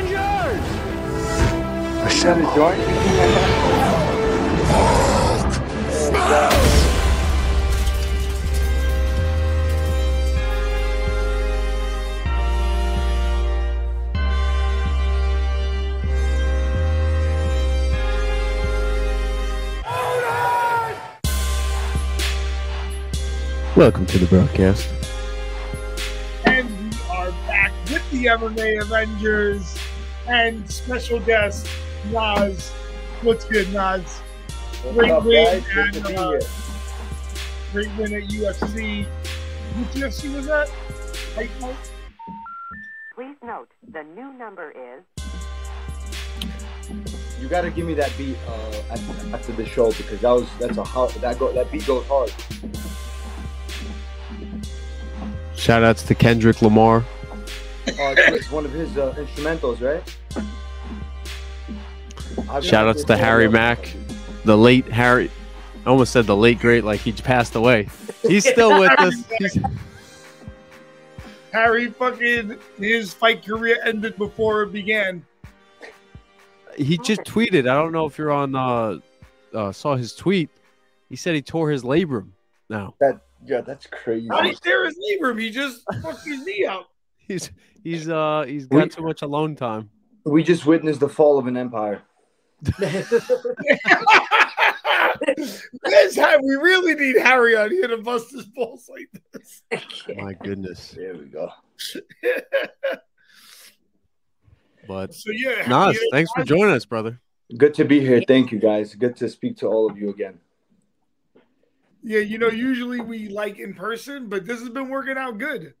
Avengers! I said a joint. Welcome to the broadcast. And we are back with the MMA Avengers and special guest Nas. What's good, Nas? Great up, win guys? And be uh, great win at UFC. Which UFC was that? Fight Night? Please note the new number is You gotta give me that beat uh, after, after the show because that was that's a hard that go that beat goes hard. Shout outs to Kendrick Lamar. Uh, it's, it's one of his uh, instrumentals, right? I've- Shout outs to Harry Mac, the late Harry. I almost said the late great, like he passed away. He's still with us. He's, Harry fucking his fight career ended before it began. he just tweeted. I don't know if you're on. Uh, uh, saw his tweet. He said he tore his labrum. Now That yeah, that's crazy. How did he tear his labrum? He just fucked his knee out. he's he's uh he's got We- too much alone time. We just witnessed the fall of an empire. Let's we really need Harry on here to bust his balls like this. My goodness. There we go. But so yeah, Nas, you thanks for joining us, brother. Good to be here. Thank you, guys. Good to speak to all of you again. Yeah, you know, usually we like in person, but this has been working out good.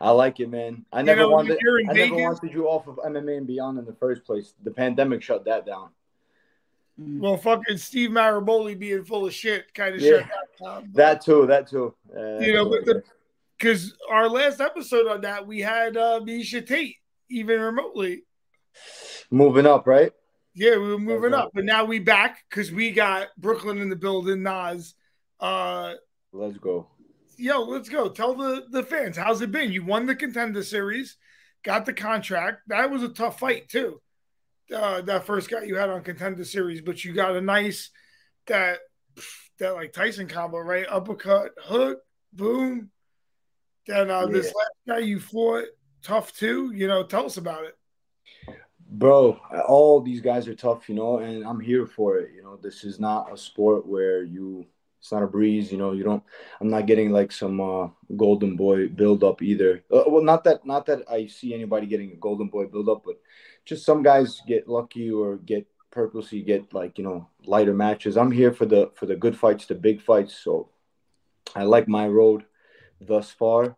I like it, man. I You never know, wanted. you're in I never wanted you off of MMA and beyond in the first place. The pandemic shut that down. Well, fucking Steve Maraboli being full of shit kind of Yeah. shut that down. That too. That too. Uh, You know, Because our last episode on that, we had uh, Miesha Tate, even remotely. moving up, right? Yeah, we were moving up, but now we back because we got Brooklyn in the building. Nas, uh, Let's go. Yo, let's go. Tell the the fans how's it been. You won the contender series, got the contract. That was a tough fight too. Uh, that first guy you had on contender series, but you got a nice that that like Tyson combo, right? Uppercut, hook, boom. Then uh, this Yeah. last guy you fought, tough too. You know, tell us about it. Bro, all these guys are tough, you know, and I'm here for it. You know, this is not a sport where you it's not a breeze, you know, you don't I'm not getting like some uh golden boy build up either. Uh, well, not that not that I see anybody getting a golden boy build up, but just some guys get lucky or get purposely get like, you know, lighter matches. I'm here for the for the good fights, the big fights, so I like my road thus far,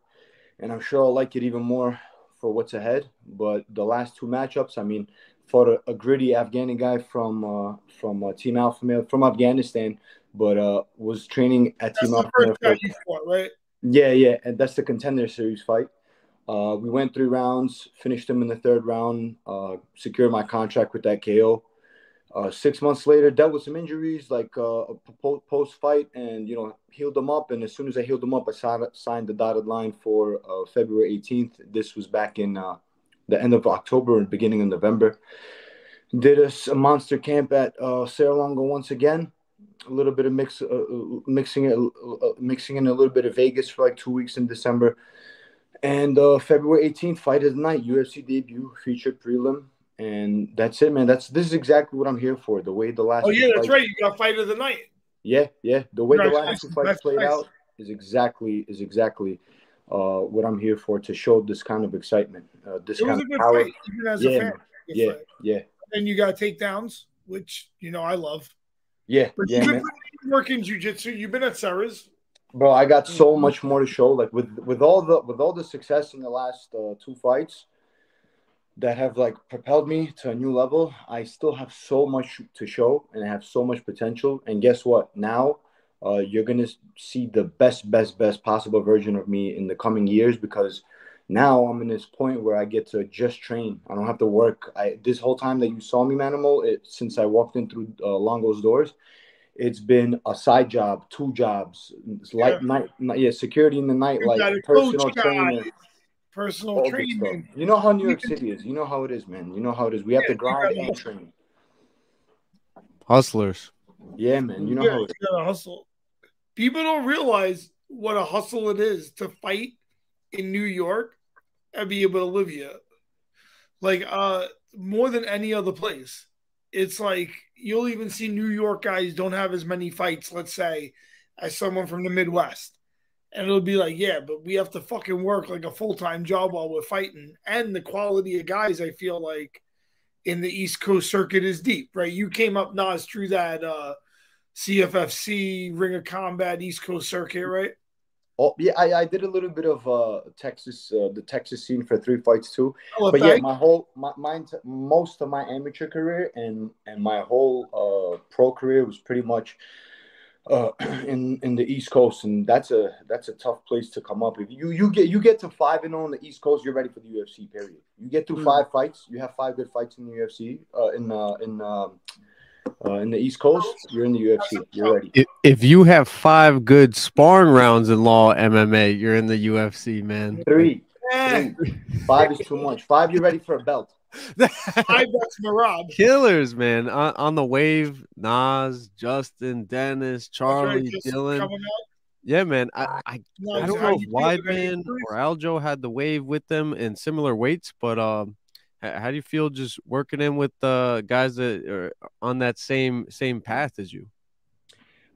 and I'm sure I'll like it even more for what's ahead. But the last two matchups, I mean, fought a, a gritty Afghani guy from uh, from uh, Team Alpha Male from Afghanistan, but uh, was training at That's Team Alpha first guy you fought, right? yeah, yeah, and that's the contender series fight. Uh, we went three rounds, finished him in the third round, uh, secured my contract with that KO. Uh, six months later, dealt with some injuries, like uh, post fight, and you know healed them up. And as soon as I healed them up, I signed, signed the dotted line for uh, February 18th. This was back in uh, the end of October and beginning of November. Did a monster camp at uh, Serra-Longo once again. A little bit of mix, uh, uh, mixing it, uh, mixing in a little bit of Vegas for like two weeks in December. And uh, February 18th, fight of the night, UFC debut, featured prelim, and that's it, man. That's this is exactly what I'm here for. The way the last Oh yeah, that's right. You got fight of the night. yeah, yeah. The way the last two fights played nice. out is exactly is exactly uh, what I'm here for to show this kind of excitement, uh, this It was kind of power. fight, even as Yeah, a fan. Yeah, fight. yeah, And you got takedowns, which you know I love. Yeah, But yeah, you've been putting in work in jujitsu. You've been at Serra's. Bro, I got so much more to show. Like with with all the with all the success in the last uh, two fights that have like propelled me to a new level, I still have so much to show and I have so much potential. And guess what? Now uh, you're gonna see the best, best, best possible version of me in the coming years because now I'm in this point where I get to just train. I don't have to work. I this whole time that you saw me, Manimal, it, since I walked in through uh, Longo's doors, it's been a side job, two jobs, it's light Yeah. night, night, yeah, security in the night, You like personal coach guy. trainer. personal All stuff. training. You know how New York City is. You know how it is, man. You know how it is. We have Yeah, to grind gotta- and train. Hustlers. Yeah, man. You know Yeah, how you it is. gotta hustle. People don't realize what a hustle it is to fight in New York and be able to live here. Like uh more than any other place. It's like you'll even see New York guys don't have as many fights, let's say, as someone from the Midwest. And it'll be like, yeah, but we have to fucking work like a full time job while we're fighting. And the quality of guys, I feel like, in the East Coast circuit is deep, right? You came up Nas through that uh CFFC Ring of Combat East Coast circuit, right? Oh, yeah, I, I did a little bit of uh Texas, uh, the Texas scene for three fights too. Oh, But yeah, my whole, my, my most of my amateur career and and my whole uh pro career was pretty much uh in in the East Coast, and that's a that's a tough place to come up. If you you get you get to five and oh on the East Coast, you're ready for the UFC. Period. You get to Mm. five fights, you have five good fights in the UFC. Uh, in uh in um uh, in the East Coast, you're in the UFC. You're ready. If, if you have five good sparring rounds in law MMA, you're in the UFC, man. Three, three. five is too much. Five, you're ready for a belt. I that's Merab. Killers, man. On, on the wave, Nas, Justin, Dennis, Charlie, Just Dylan. Yeah, man. I, I, Nice. I don't know you if feel Weidman or Aljo had the wave with them in similar weights, but um, h- how do you feel just working in with uh, guys that are on that same same path as you?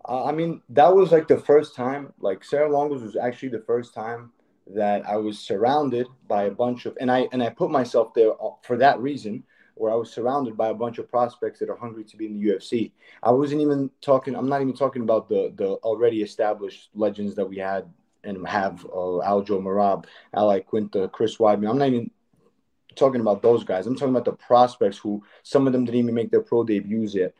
Uh, I mean, that was like the first time, like Serra Longos was actually the first time that I was surrounded by a bunch of, and I and I put myself there uh, for that reason, where I was surrounded by a bunch of prospects that are hungry to be in the UFC. I wasn't even talking. I'm not even talking about the the already established legends that we had and have uh, Aljo Merab, Al Iaquinta, Chris Weidman. I'm not even talking about those guys. I'm talking about the prospects who some of them didn't even make their pro debuts yet.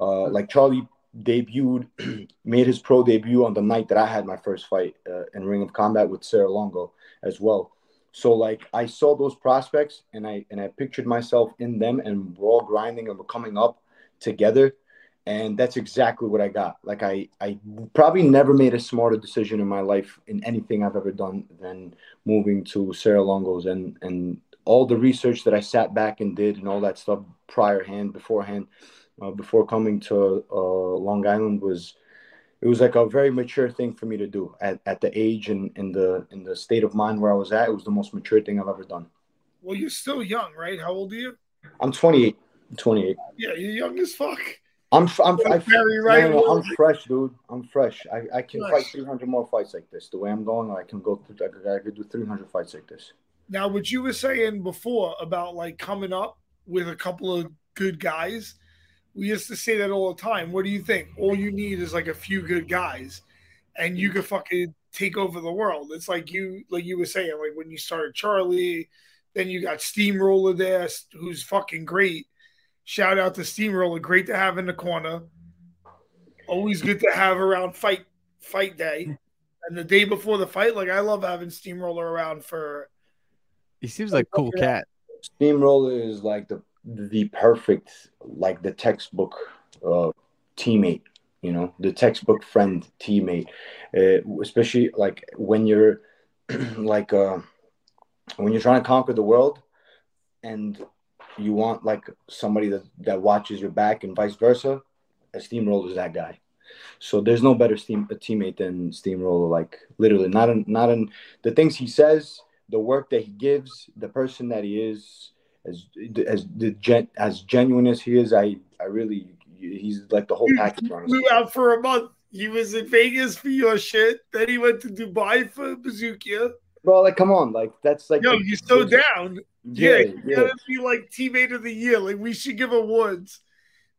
Uh, like Charlie debuted, made his pro debut on the night that I had my first fight uh, in Ring of Combat with Serra Longo as well. So like I saw those prospects and I and I pictured myself in them and we're all grinding and we're coming up together. And that's exactly what I got. Like I, I probably never made a smarter decision in my life in anything I've ever done than moving to Serra Longo's and and all the research that I sat back and did and all that stuff prior hand beforehand uh, before coming to uh, Long Island was it was like a very mature thing for me to do at, at the age and in the in the state of mind where I was at. It was the most mature thing I've ever done. Well, you're still young, right? How old are you? I'm 28. I'm 28. Yeah, you're young as fuck. I'm I'm I, Very right. I'm fresh, dude. I'm fresh. I, I can Nice. fight 300 more fights like this. The way I'm going, I can go. Through, I, could, I could do 300 fights like this. Now, what you were saying before about like coming up with a couple of good guys, we used to say that all the time. What do you think? All you need is like a few good guys, and you could fucking take over the world. It's like you, like you were saying, like when you started Charlie, then you got Steamroller there, who's fucking great. Shout out to Steamroller, great to have in the corner. Always good to have around fight fight day. And the day before the fight, like I love having Steamroller around for He seems like a cool cat. Steamroller is like the the perfect, like the textbook uh, teammate. You know, the textbook friend teammate, uh, especially like when you're like uh, when you're trying to conquer the world, and you want like somebody that that watches your back and vice versa. A steamroller is that guy. So there's no better steam a teammate than Steamroller. Like literally, not in not in the things he says, the work that he gives, the person that he is, as as the gen, as genuine as he is. I I really he's like the whole package. honestly. flew out for a month. He was in Vegas for your shit. Then he went to Dubai for Bazookia. Bro, like come on, like that's like Yo, he's so down. Yeah, yeah, you yeah. gotta be like teammate of the year. Like we should give awards.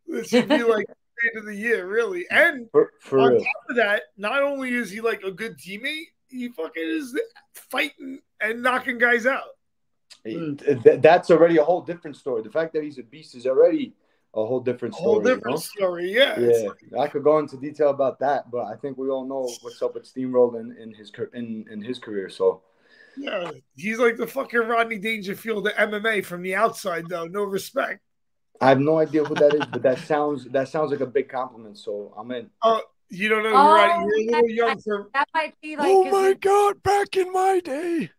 This should be like teammate of the year, really. And For, for on real. top of that, not only is he like a good teammate, he fucking is fighting and knocking guys out. Hmm. That's already a whole different story. The fact that he's a beast is already a whole different A story. whole you different know? story. Yeah. It's Yeah, I could go into detail about that, but I think we all know what's up with Steamroll in, in his in, in his career. So Yeah, he's like the fucking Rodney Dangerfield of MMA from the outside, though. No respect. I have no idea who that is, but that sounds that sounds like a big compliment. So I'm in. Uh, You don't know, Oh, Rodney. You're a little young for. That might be like. oh my god, back in my day.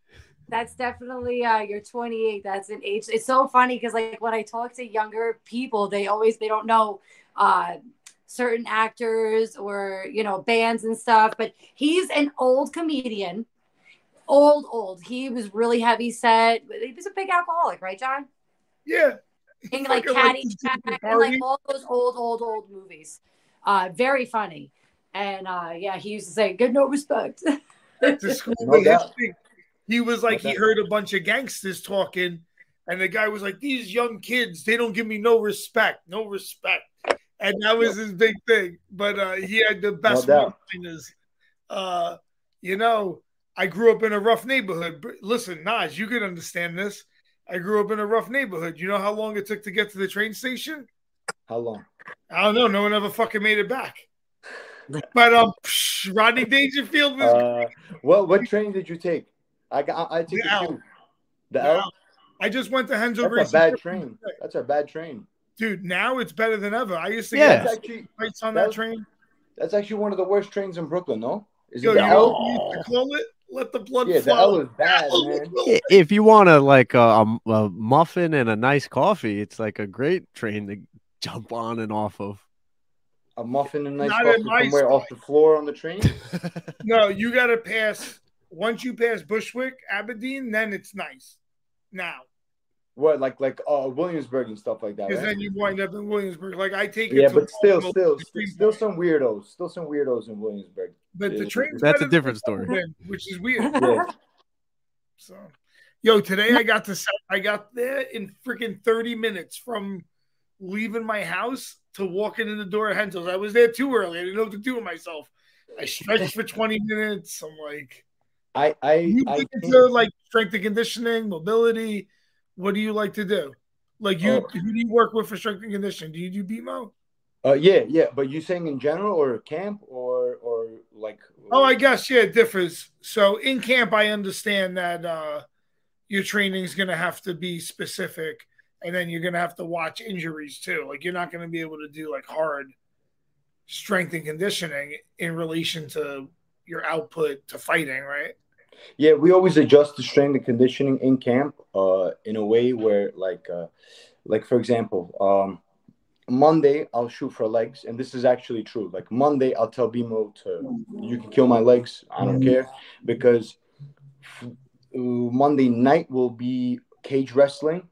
that's definitely uh you're 28 that's an age it's so funny because like when i talk to younger people they always they don't know uh certain actors or you know bands and stuff but he's an old comedian old old he was really heavy set he was a big alcoholic right john Yeah. and like Fucking like Caddy the Shack Super and like all those old, old, old movies. Uh, very funny. And uh, yeah, he used to say, "Good no respect." to school No with his doubt. thing. He was like, No he doubt. heard a bunch of gangsters talking, and the guy was like, These young kids, they don't give me no respect, no respect. And that was his big thing. But uh, he had the best doubt. one-liners. Uh, you know, I grew up in a rough neighborhood. Listen, Naj, you can understand this. I grew up in a rough neighborhood. You know how long it took to get to the train station? How long? I don't know. No one ever fucking made it back. But um, psh, Rodney Dangerfield was Uh, what what train did you take? I got I, I took The a L. few. The Wow. L. I just went to Renzo That's a bad train. That's a bad train. Dude, now it's better than ever. I used to Yeah. get That's actually fights on that That's- train. that's actually one of the worst trains in Brooklyn. No, is Yo, it you the L? what used to call it? Let the blood Yeah, the flow. L is bad, man. If you want to like a, a, a muffin and a nice coffee, it's like a great train to jump on and off of. A muffin and nice Not in my somewhere style. off the floor on the train. No, you got to pass. Once you pass Bushwick, Aberdeen, then it's nice. Now, what like like uh Williamsburg and stuff like that, because right? then you wind up in Williamsburg. Like I take it. Yeah, but still, still, still, still some weirdos. Still some weirdos in Williamsburg. But the Yeah. train's That's a different story. ever which is weird. Yeah. So, yo, today I got to I got there in freaking 30 minutes from leaving my house to walking in the door of Hensel's. I was there too early. I didn't know what to do with myself. I stretched for 20 minutes. I'm like, I I you I into like strength and conditioning, mobility. What do you like to do? Like you, Oh. who do you work with for strength and conditioning? Do you do BMO? uh yeah yeah, but you saying in general or camp or or like Oh, I guess yeah, it differs. So in camp, I understand that uh, your training is going to have to be specific, and then you're going to have to watch injuries too. Like you're not going to be able to do like hard strength and conditioning in relation to your output to fighting, right? Yeah, we always adjust the strength and conditioning in camp, uh, in a way where, like, uh, like for example, um, Monday I'll shoot for legs, and this is actually true. Like Monday, I'll tell BMO to, you can kill my legs, I don't care, because Monday night will be cage wrestling.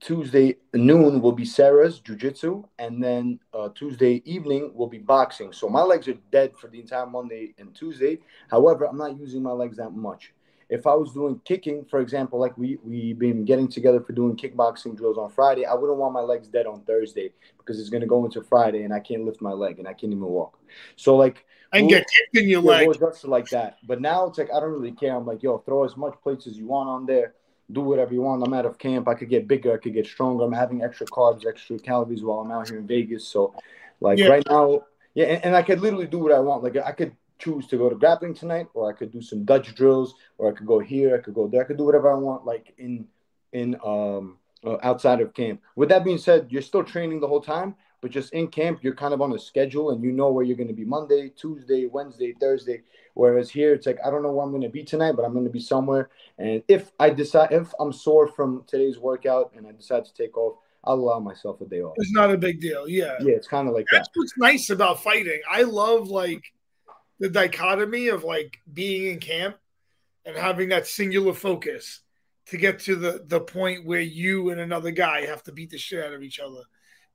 Tuesday noon will be Serra's jujitsu, and then uh, Tuesday evening will be boxing. So my legs are dead for the entire Monday and Tuesday. However, I'm not using my legs that much. If I was doing kicking, for example, like we we've been getting together for doing kickboxing drills on Friday, I wouldn't want my legs dead on Thursday because it's gonna go into Friday and I can't lift my leg and I can't even walk. So like And Well, get kicked in your yeah, leg. we'll like that. But now it's like I don't really care. I'm like, yo, throw as much plates as you want on there. Do whatever you want. I'm out of camp. I could get bigger. I could get stronger. I'm having extra carbs, extra calories while I'm out here in Vegas. So, like Yeah. right now, yeah, and, and I could literally do what I want. Like I could choose to go to grappling tonight, or I could do some Dutch drills, or I could go here. I could go there. I could do whatever I want. Like in in um uh, outside of camp. With that being said, you're still training the whole time, but just in camp, you're kind of on a schedule and you know where you're going to be Monday, Tuesday, Wednesday, Thursday. Whereas here, it's like I don't know where I'm going to be tonight, but I'm going to be somewhere. And if I decide, if I'm sore from today's workout and I decide to take off, I'll allow myself a day off. It's not a big deal. Yeah. Yeah, it's kind of like that. That's what's nice about fighting. I love like the dichotomy of like being in camp and having that singular focus to get to the the point where you and another guy have to beat the shit out of each other.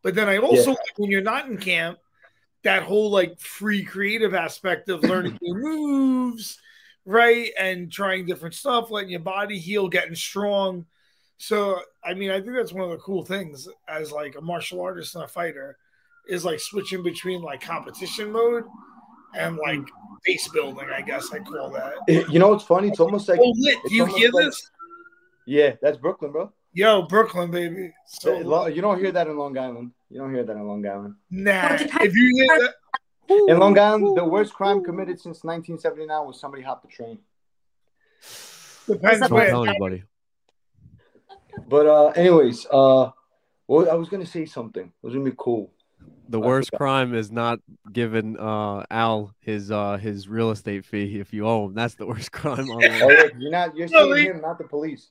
But then I also Yeah. like when you're not in camp, that whole like free creative aspect of learning new moves, right? And trying different stuff, letting your body heal, getting strong. So I mean, I think that's one of the cool things as like a martial artist and a fighter is like switching between like competition mode and hmm. like base building, I guess I call that. Eh, you know what's funny? It's almost like Oh lit, do you hear like- this? yeah, that's Brooklyn, bro. Yo, Brooklyn, baby. So you don't hear that in Long Island. You don't hear that in Long Island. nah. If you hear that, In Long Island, the worst crime committed since 1979 was somebody hopped the train. depends Don't Don't tell anybody. But uh, anyways, uh, well, I was gonna say something. It was gonna be cool. The I worst forgot. crime is not giving uh Al his uh his real estate fee if you owe him. That's the worst crime on Oh, yeah, you're not. You're No, seeing him, not the police.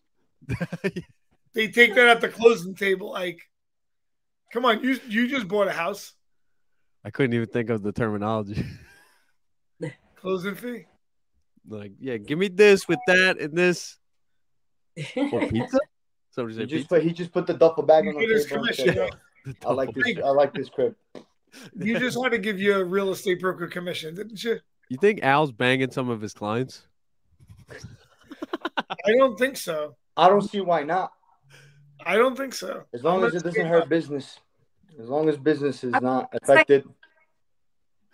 They take that at the closing table. Like, come on, you you just bought a house. I couldn't even think of the terminology. Closing fee. like, yeah, give me this with that and this. Or pizza? Somebody He just pizza? put he just put the duffel bag on You get his the table. commission. said, yeah. I like this. I like this crib. You just had to give you a real estate broker commission, didn't you? You think Al's banging some of his clients? I don't think so. I don't see why not. I don't think so. As long as it doesn't hurt business. As long as business is not affected.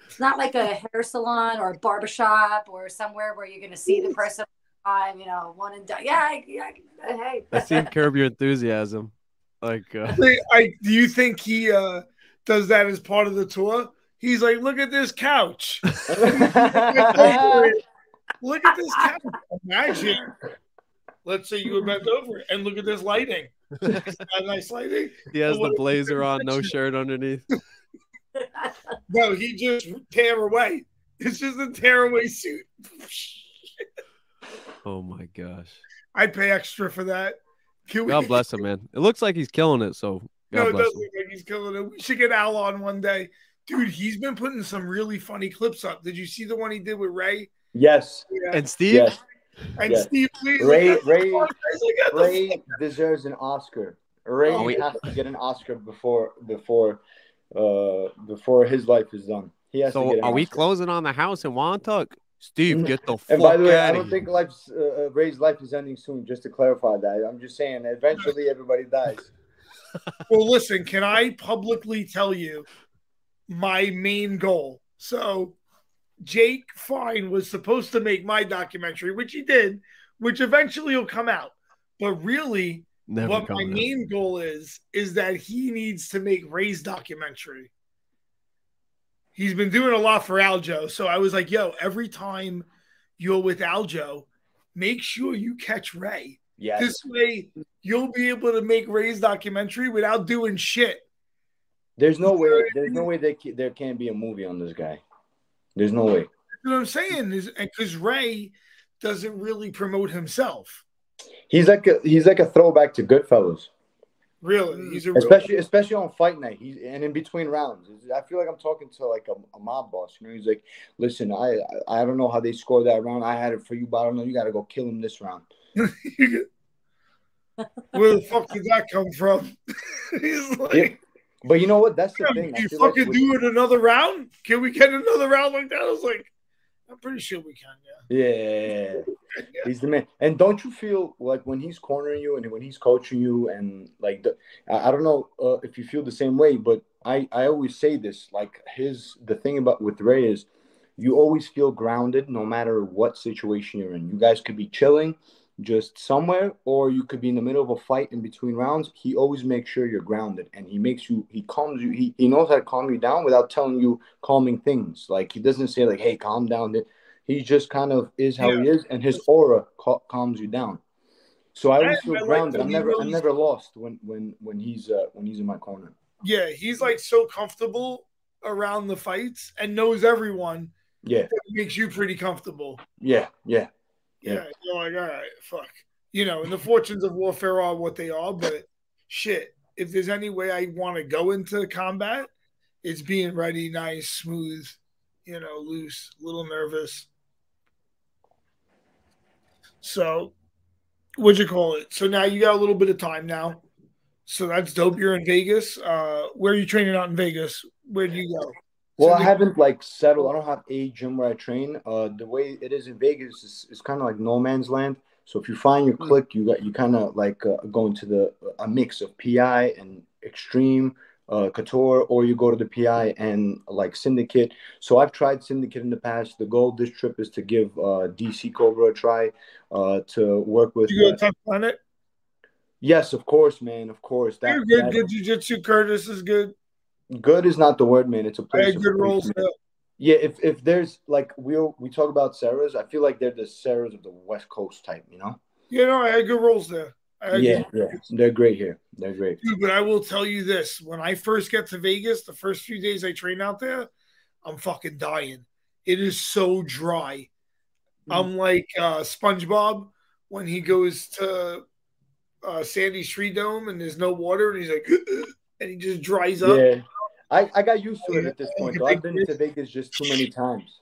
It's not like a hair salon or a barbershop or somewhere where you're going to see the person all the time, you know, one and done. Yeah, yeah, hey. I seen Curb Your Enthusiasm. Like, uh, Wait, I do you think he uh does that as part of the tour? He's like, look at this couch. Look at this couch. Imagine. Let's say you were bent over and look at this lighting. That nice lighting. he has the blazer on, no shirt underneath. No, he just tear away. It's just a tear away suit. Oh my gosh. I'd pay extra for that. Can we, God bless him, man. It looks like he's killing it. So No, God it bless does him. look like he's killing it. We should get Al on one day. Dude, he's been putting some really funny clips up. Did you see the one he did with Ray? yes, Yeah. And Steve, yes. And yeah. Steve Lee's Ray- like, Ray- like, Ray deserves an Oscar. Ray Oh, has to get an Oscar before before uh before his life is done. He has to so get an are we Oscar. closing on the house in Wantuck? Steve, get the fuck And by the way, I don't think life's uh, uh, Ray's life is ending soon. Just to clarify that, I'm just saying. Eventually, everybody dies. Well, listen, can I publicly tell you my main goal? So, Jake Fine was supposed to make my documentary, which he did, which eventually will come out. But really, Never what my out. main goal is, is that he needs to make Ray's documentary. He's been doing a lot for Aljo. So I was like, yo, every time you're with Aljo, make sure you catch Ray. Yes. This way, you'll be able to make Ray's documentary without doing shit. There's no way. There's no way that there can be a movie on this guy. There's no way. You know what I'm saying? Is because Ray doesn't really promote himself. He's like a he's like a throwback to Goodfellas, Really, he's a real, especially especially on fight night. He's and in between rounds. I feel like I'm talking to like a, a mob boss. You know, he's like, "Listen, I I don't know how they scored that round. I had it for you, but I don't know. You got to go kill him this round." Where the fuck did that come from? he's like, But you know what? That's the "Can thing. I you like fucking with- do it another round? Can we get another round like that? I was like, I'm pretty sure we can. Yeah. Yeah, he's the man. And don't you feel like when he's cornering you and when he's coaching you, and like the, I I don't know uh, if you feel the same way, but I I always say this. Like his the thing about with Ray is, you always feel grounded no matter what situation you're in. You guys could be chilling just somewhere, or you could be in the middle of a fight in between rounds. He always makes sure you're grounded, and he makes you he calms you. He he knows how to calm you down without telling you calming things. Like he doesn't say like, "Hey, calm down." He just kind of is how he is, and his aura cal- calms you down. So I always feel I like grounded. that I'm never, I'm never lost when, when, when he's, uh, when he's in my corner. Yeah, he's like so comfortable around the fights and knows everyone. Yeah, makes you pretty comfortable. yeah, yeah. Yeah, you're like, all right, fuck. You know, and the fortunes of warfare are what they are, but shit, if there's any way I want to go into combat, it's being ready, nice, smooth, you know, loose, a little nervous. So, what'd you call it? So now you got a little bit of time now. So that's dope. You're in Vegas. Uh, where are you training out in Vegas? Where do you go? Well, I haven't like settled. I don't have a gym where I train. Uh, the way it is in Vegas is, is kind of like no man's land. So if you find your click, you got you kind of like uh, go into the a mix of PI and extreme uh, couture, or you go to the PI and like syndicate. So I've tried syndicate in the past. The goal this trip is to give uh, DC Cobra a try uh, to work with. You go uh, to Tough Planet. yes, of course, man. Of course. That, You're good. that- Good jiu-jitsu. Curtis is good. Good is not the word, man. It's a place. good place, rolls man. there. Yeah, if if there's like we we talk about Serras, I feel like they're the Serras of the West Coast type, you know. You know, I had good rolls there. Yeah, yeah, they're great here. They're great. Dude, but I will tell you this: when I first get to Vegas, the first few days I train out there, I'm fucking dying. It is so dry. I'm like uh, SpongeBob when he goes to uh, Sandy's Treedome and there's no water, and he's like, and he just dries up. Yeah, I, I got used to it at this point. Though I've been to Vegas just too many times.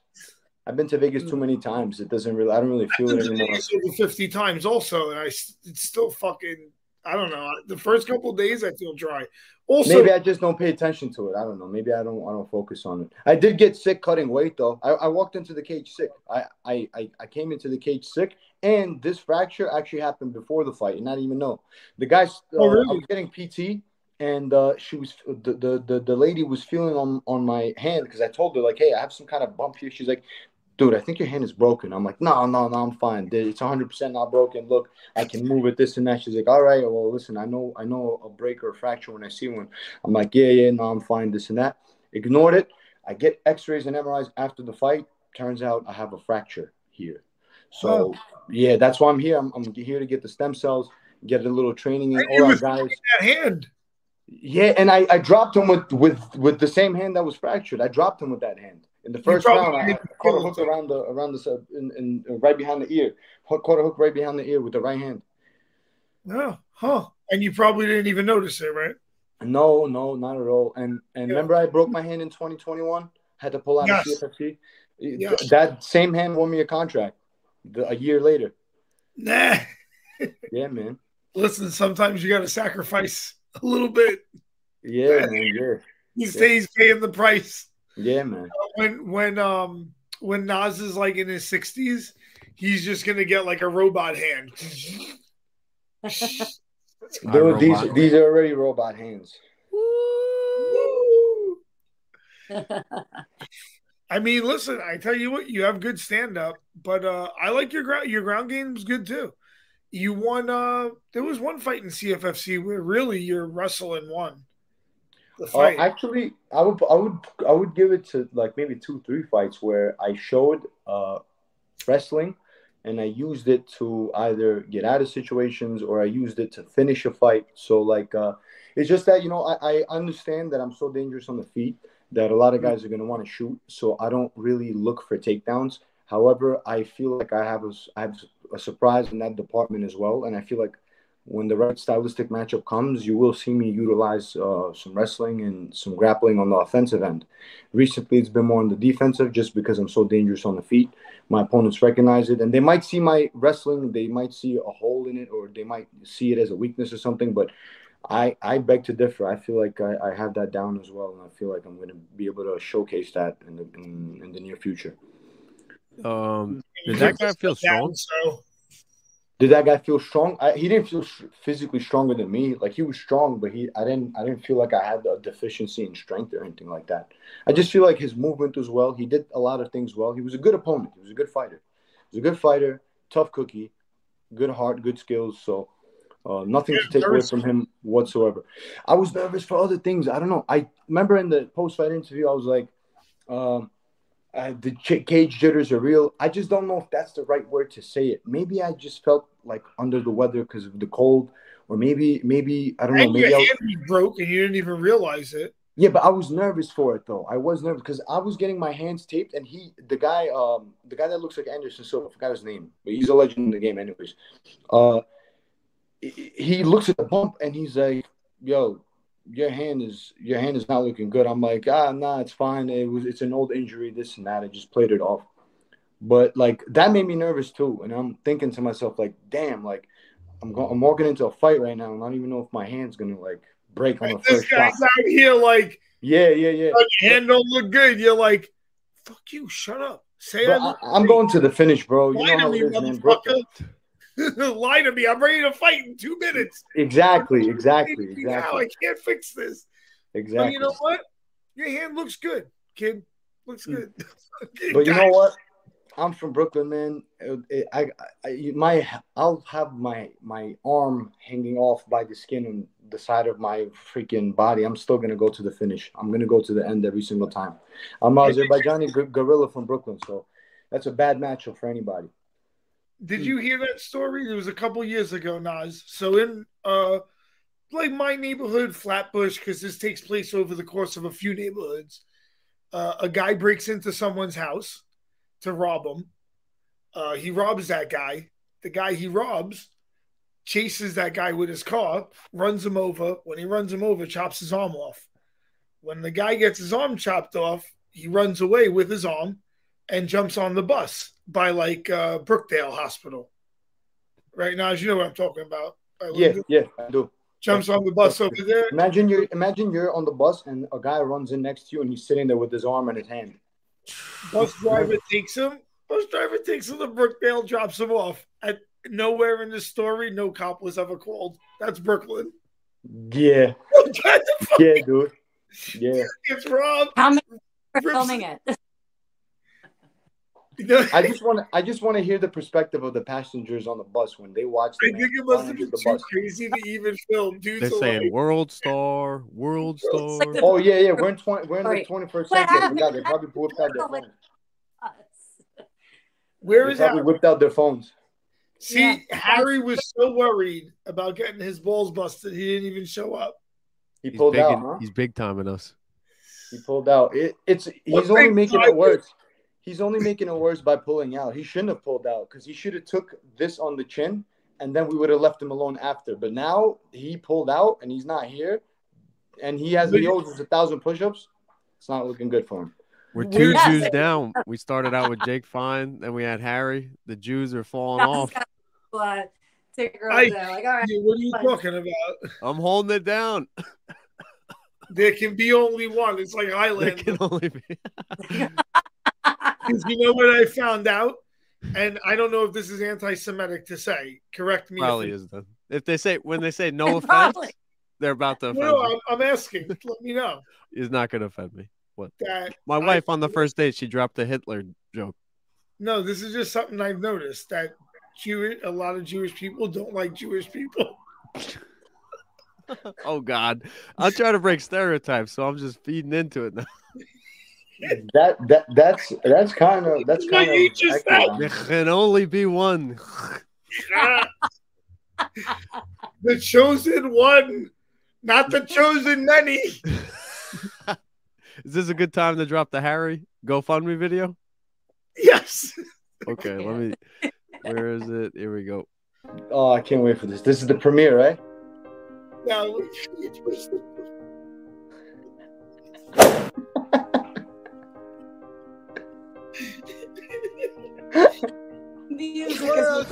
I've been to Vegas too many times. It doesn't really. I don't really feel I've it anymore. Vegas over 50 times also, and I it's still fucking. I don't know. The first couple of days I feel dry. Also, Maybe I just don't pay attention to it. I don't know. Maybe I don't. I don't focus on it. I did get sick cutting weight though. I, I walked into the cage sick. I, I I I came into the cage sick, and this fracture actually happened before the fight, and I didn't even know. The guys. Uh, Oh, really? I was getting PT, and uh, she was the, the the the lady was feeling on on my hand because I told her like, hey, I have some kind of bump here. She's like. Dude, I think your hand is broken. I'm like, no, no, no, I'm fine. It's 100 percent not broken. Look, I can move it, this and that. She's like, all right, well, listen, I know, I know a break or a fracture when I see one. I'm like, yeah, yeah, no, I'm fine, this and that. Ignored it. I get X-rays and MRIs after the fight. Turns out I have a fracture here. So yeah, that's why I'm here. I'm, I'm here to get the stem cells, get a little training in. And All our guys. that hand. Yeah, and I, I dropped him with, with with the same hand that was fractured. I dropped him with that hand in the first round. I caught a hook around the around the sub- in, in, in right behind the ear. Hook- Caught a hook right behind the ear with the right hand. Oh, huh. And you probably didn't even notice it, right? No, no, not at all. And and Yeah. remember, I broke my hand in 2021. Had to pull out Yes. of CFFC. Yes. That same hand won me a contract the, a year later. Nah. Yeah, man. Listen, sometimes you got to sacrifice a little bit. Yeah, man. Yeah, He stays paying the price. yeah, man. When when um when Nas is like in his sixties, he's just gonna get like a robot hand. Dude, these robot. these are already robot hands. I mean, listen, I tell you what, you have good stand up, but uh I like your ground your ground game is good too. You won uh there was one fight in CFFC where really you're wrestling one. The Uh, actually, I would I would I would give it to like maybe two three fights where I showed uh, wrestling, and I used it to either get out of situations or I used it to finish a fight. So like, uh, it's just that you know I, I understand that I'm so dangerous on the feet that a lot of guys are gonna want to shoot. So I don't really look for takedowns. However, I feel like I have a, I have a surprise in that department as well, and I feel like when the right stylistic matchup comes, you will see me utilize uh, some wrestling and some grappling on the offensive end. Recently, it's been more on the defensive just because I'm so dangerous on the feet. My opponents recognize it, and they might see my wrestling, they might see a hole in it, or they might see it as a weakness or something. But I, I beg to differ. I feel like I, I have that down as well, and I feel like I'm going to be able to showcase that in the in, in the near future. Um, did that guy feel strong? So Did that guy feel strong? I, he didn't feel sh- physically stronger than me. Like he was strong, but he I didn't I didn't feel like I had a deficiency in strength or anything like that. I just feel like his movement was well. He did a lot of things well. He was a good opponent. He was a good fighter. He was a good fighter, tough cookie, good heart, good skills. So uh, nothing to Yeah, take away from him whatsoever. I was nervous for other things. I don't know. I remember in the post fight interview, I was like, um, uh, the cage jitters are real. I just don't know if that's the right word to say it. Maybe I just felt like under the weather because of the cold, or maybe maybe I don't know. and Maybe your hand was broke and you didn't even realize it. yeah, but I was nervous for it though. I was nervous because I was getting my hands taped, and he, the guy, um, the guy that looks like Anderson Silva, I forgot his name, but he's a legend in the game, anyways. Uh, he looks at the bump and he's like, "Yo, your hand is your hand is not looking good." I'm like, "Ah, nah, it's fine. It was it's an old injury, this and that. I just played it off." But like that made me nervous too, and I'm thinking to myself like, "Damn, like I'm go- I'm walking into a fight right now, and I don't even know if my hand's gonna like break on the This first shot." out here like Yeah, yeah, yeah. your hand don't look good. You're like, fuck you, shut up. Say Bro, I I'm going to the finish, bro. You know how it is, man. Lie to me. I'm ready to fight in two minutes. Exactly, exactly, exactly, I can't fix this. But exactly. you know what? Your hand looks good, kid. Looks good. Mm. But you know what? I'm from Brooklyn, man. It- it- I, I, my, I'll have my my arm hanging off by the skin on the side of my freaking body. I'm still gonna go to the finish. I'm gonna go to the end every single time. I'm Azerbaijani gorilla from Brooklyn, so that's a bad matchup for anybody. Did you hear that story? It was a couple years ago, Nas. So in uh like my neighborhood, Flatbush, because this takes place over the course of a few neighborhoods. Uh, a guy breaks into someone's house to rob him. Uh, he robs that guy. The guy he robs chases that guy with his car, runs him over. When he runs him over, chops his arm off. When the guy gets his arm chopped off, he runs away with his arm and jumps on the bus by like uh, Brookdale Hospital. Right now, as you know what I'm talking about. By Yeah, Linden. yeah, I do. Jumps on the bus over there. Imagine you're imagine you're on the bus and a guy runs in next to you and he's sitting there with his arm in his hand. Bus driver takes him. Bus driver takes him to Brookdale, drops him off. At nowhere in the story, no cop was ever called. That's Brooklyn. Yeah, What the fuck yeah, dude. Yeah. It's robbed? How many are filming it? I just want to I just want to hear the perspective of the passengers on the bus when they watch I think it must have been too bus. crazy to even film. Dudes They're are saying like, world star, world star. like the- Oh yeah, yeah. We're in twenty. We're in the twenty first What century. I happened? forgot. They probably whipped out their phones. Where They is probably that? whipped out their phones. See, Yeah. Harry was so worried about getting his balls busted, he didn't even show up. He He's pulled out. in- Huh? he's big timing us. He pulled out. It, it's he's What only making it worse. He's only making it worse by pulling out. He shouldn't have pulled out because he should have took this on the chin, and then we would have left him alone after. But now he pulled out and he's not here, and he has he owes us a thousand push-ups. It's not looking good for him. We're two Yes. Jews down. We started out with Jake Fine, then we had Harry. The Jews are falling off. Uh, take her I- over there. Like, all right. What are you Fine. talking about? I'm holding it down. There can be only one. It's like There can only be. Because you know what I found out? And I don't know if this is anti Semitic to say. Correct me. if Probably it- is then. If they say when they say no offense, Probably. they're about to offend No. I'm, I'm asking. Let me know He's not gonna offend me. that. My I- wife on the first date, she dropped a Hitler joke. No, this is just something I've noticed that Jewish, a lot of Jewish people don't like Jewish people. Oh God, I'm trying to break stereotypes, so I'm just feeding into it now. That that that's that's kind of that's What kind you of just accurate, said. There can only be one. the chosen one, not the chosen many. Is this a good time to drop the Harry GoFundMe video? Yes. Okay, let me. Where is it? Here we go. Oh, I can't wait for this. This is the premiere, right? Now, Music is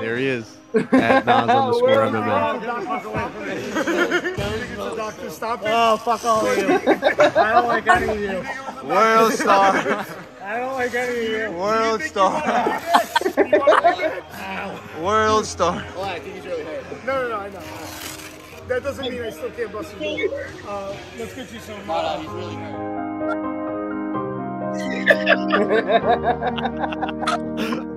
There he is. At Nas underscore MMA. Doctor, stop it. Oh, fuck all of you. I don't like any of you. World star. I don't like any of you. World star. World star. No, no, no, I know. That doesn't mean I still can't bust a ball. Uh, let's get you some. Uh,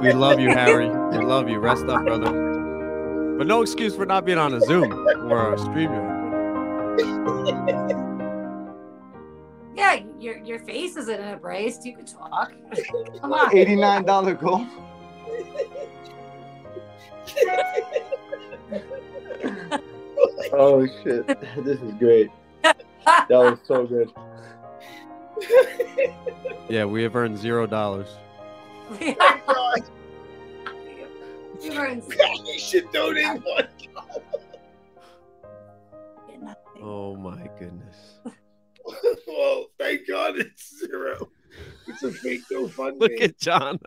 We love you, Harry. We love you. Rest up, brother. But no excuse for not being on a Zoom or a StreamYard. Yeah, your your face isn't in a brace. You can talk. Come on. Eighty nine dollar goal. oh shit! This is great. That was so good. Yeah, we have earned zero dollars. We God, you should donate one. Oh my goodness. well, thank God it's zero. It's a fake GoFundMe. Look at John.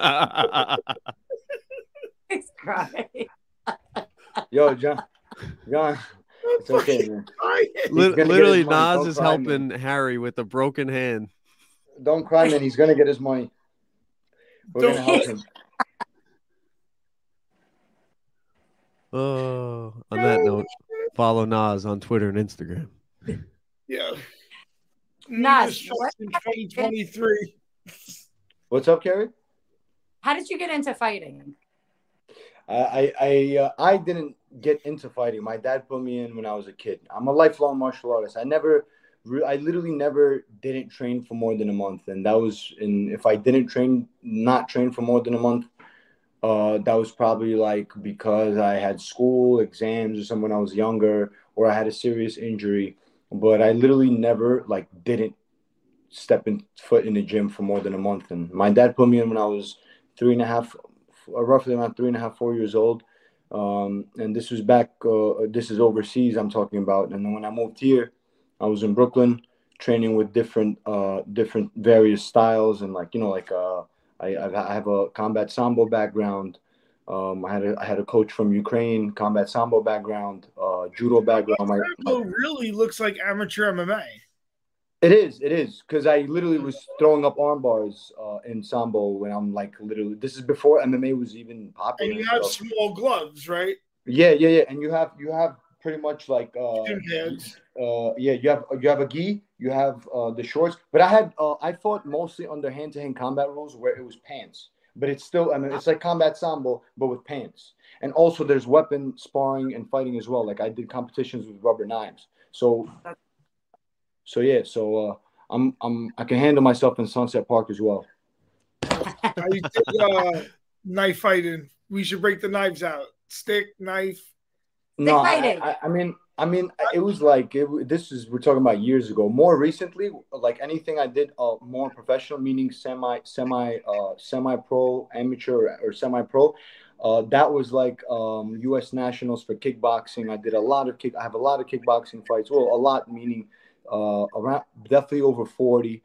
He's crying. Yo, John. John, I'm it's okay, man. crying. Lit- gonna get Literally, his. Nas Don't is cry, helping Harry with a broken hand. Don't cry, man. He's gonna get his money. We're gonna help him. Oh, on that note, follow Nas on Twitter and Instagram. Yeah. Nas, New what- in 2023. What's up, Kerry? How did you get into fighting? I I uh, I didn't get into fighting. My dad put me in when I was a kid. I'm a lifelong martial artist. I never I literally never didn't train for more than a month, and that was in if I didn't train, not train for more than a month, uh, that was probably like because I had school exams or something when I was younger, or I had a serious injury. But I literally never like didn't step in foot in the gym for more than a month. And my dad put me in when I was three and a half, roughly around three and a half, four years old. Um, and this was back. Uh, this is overseas. I'm talking about. And when I moved here, I was in Brooklyn training with different, uh, different various styles and like you know like uh, I I have a combat sambo background. Um, I had a I had a coach from Ukraine, combat sambo background, uh, judo background. My, Sambo really looks like amateur MMA. It is, it is, because I literally was throwing up arm bars uh, in sambo when I'm like literally. This is before MMA was even popular. And you have stuff. small gloves, right? yeah, yeah, yeah, and you have you have pretty much like uh, Gym uh, yeah, you have you have a gi, you have uh, the shorts, but I had uh, I fought mostly under hand to hand combat rules where it was pants, but it's still I mean it's like combat sambo but with pants, and also there's weapon sparring and fighting as well. Like I did competitions with rubber knives, so so yeah, so uh, I'm I'm I can handle myself in Sunset Park as well. How you did uh, knife fighting? We should break the knives out. Stick, knife. No, I, fighting. I, I mean, I mean, it was like it, this is we're talking about years ago. More recently, like anything I did, uh, more professional, meaning semi, semi, uh, semi-pro, amateur, or, or semi-pro. Uh, that was like um, U.S. nationals for kickboxing. I did a lot of kick. I have a lot of kickboxing fights. Well, a lot meaning uh, around definitely over forty.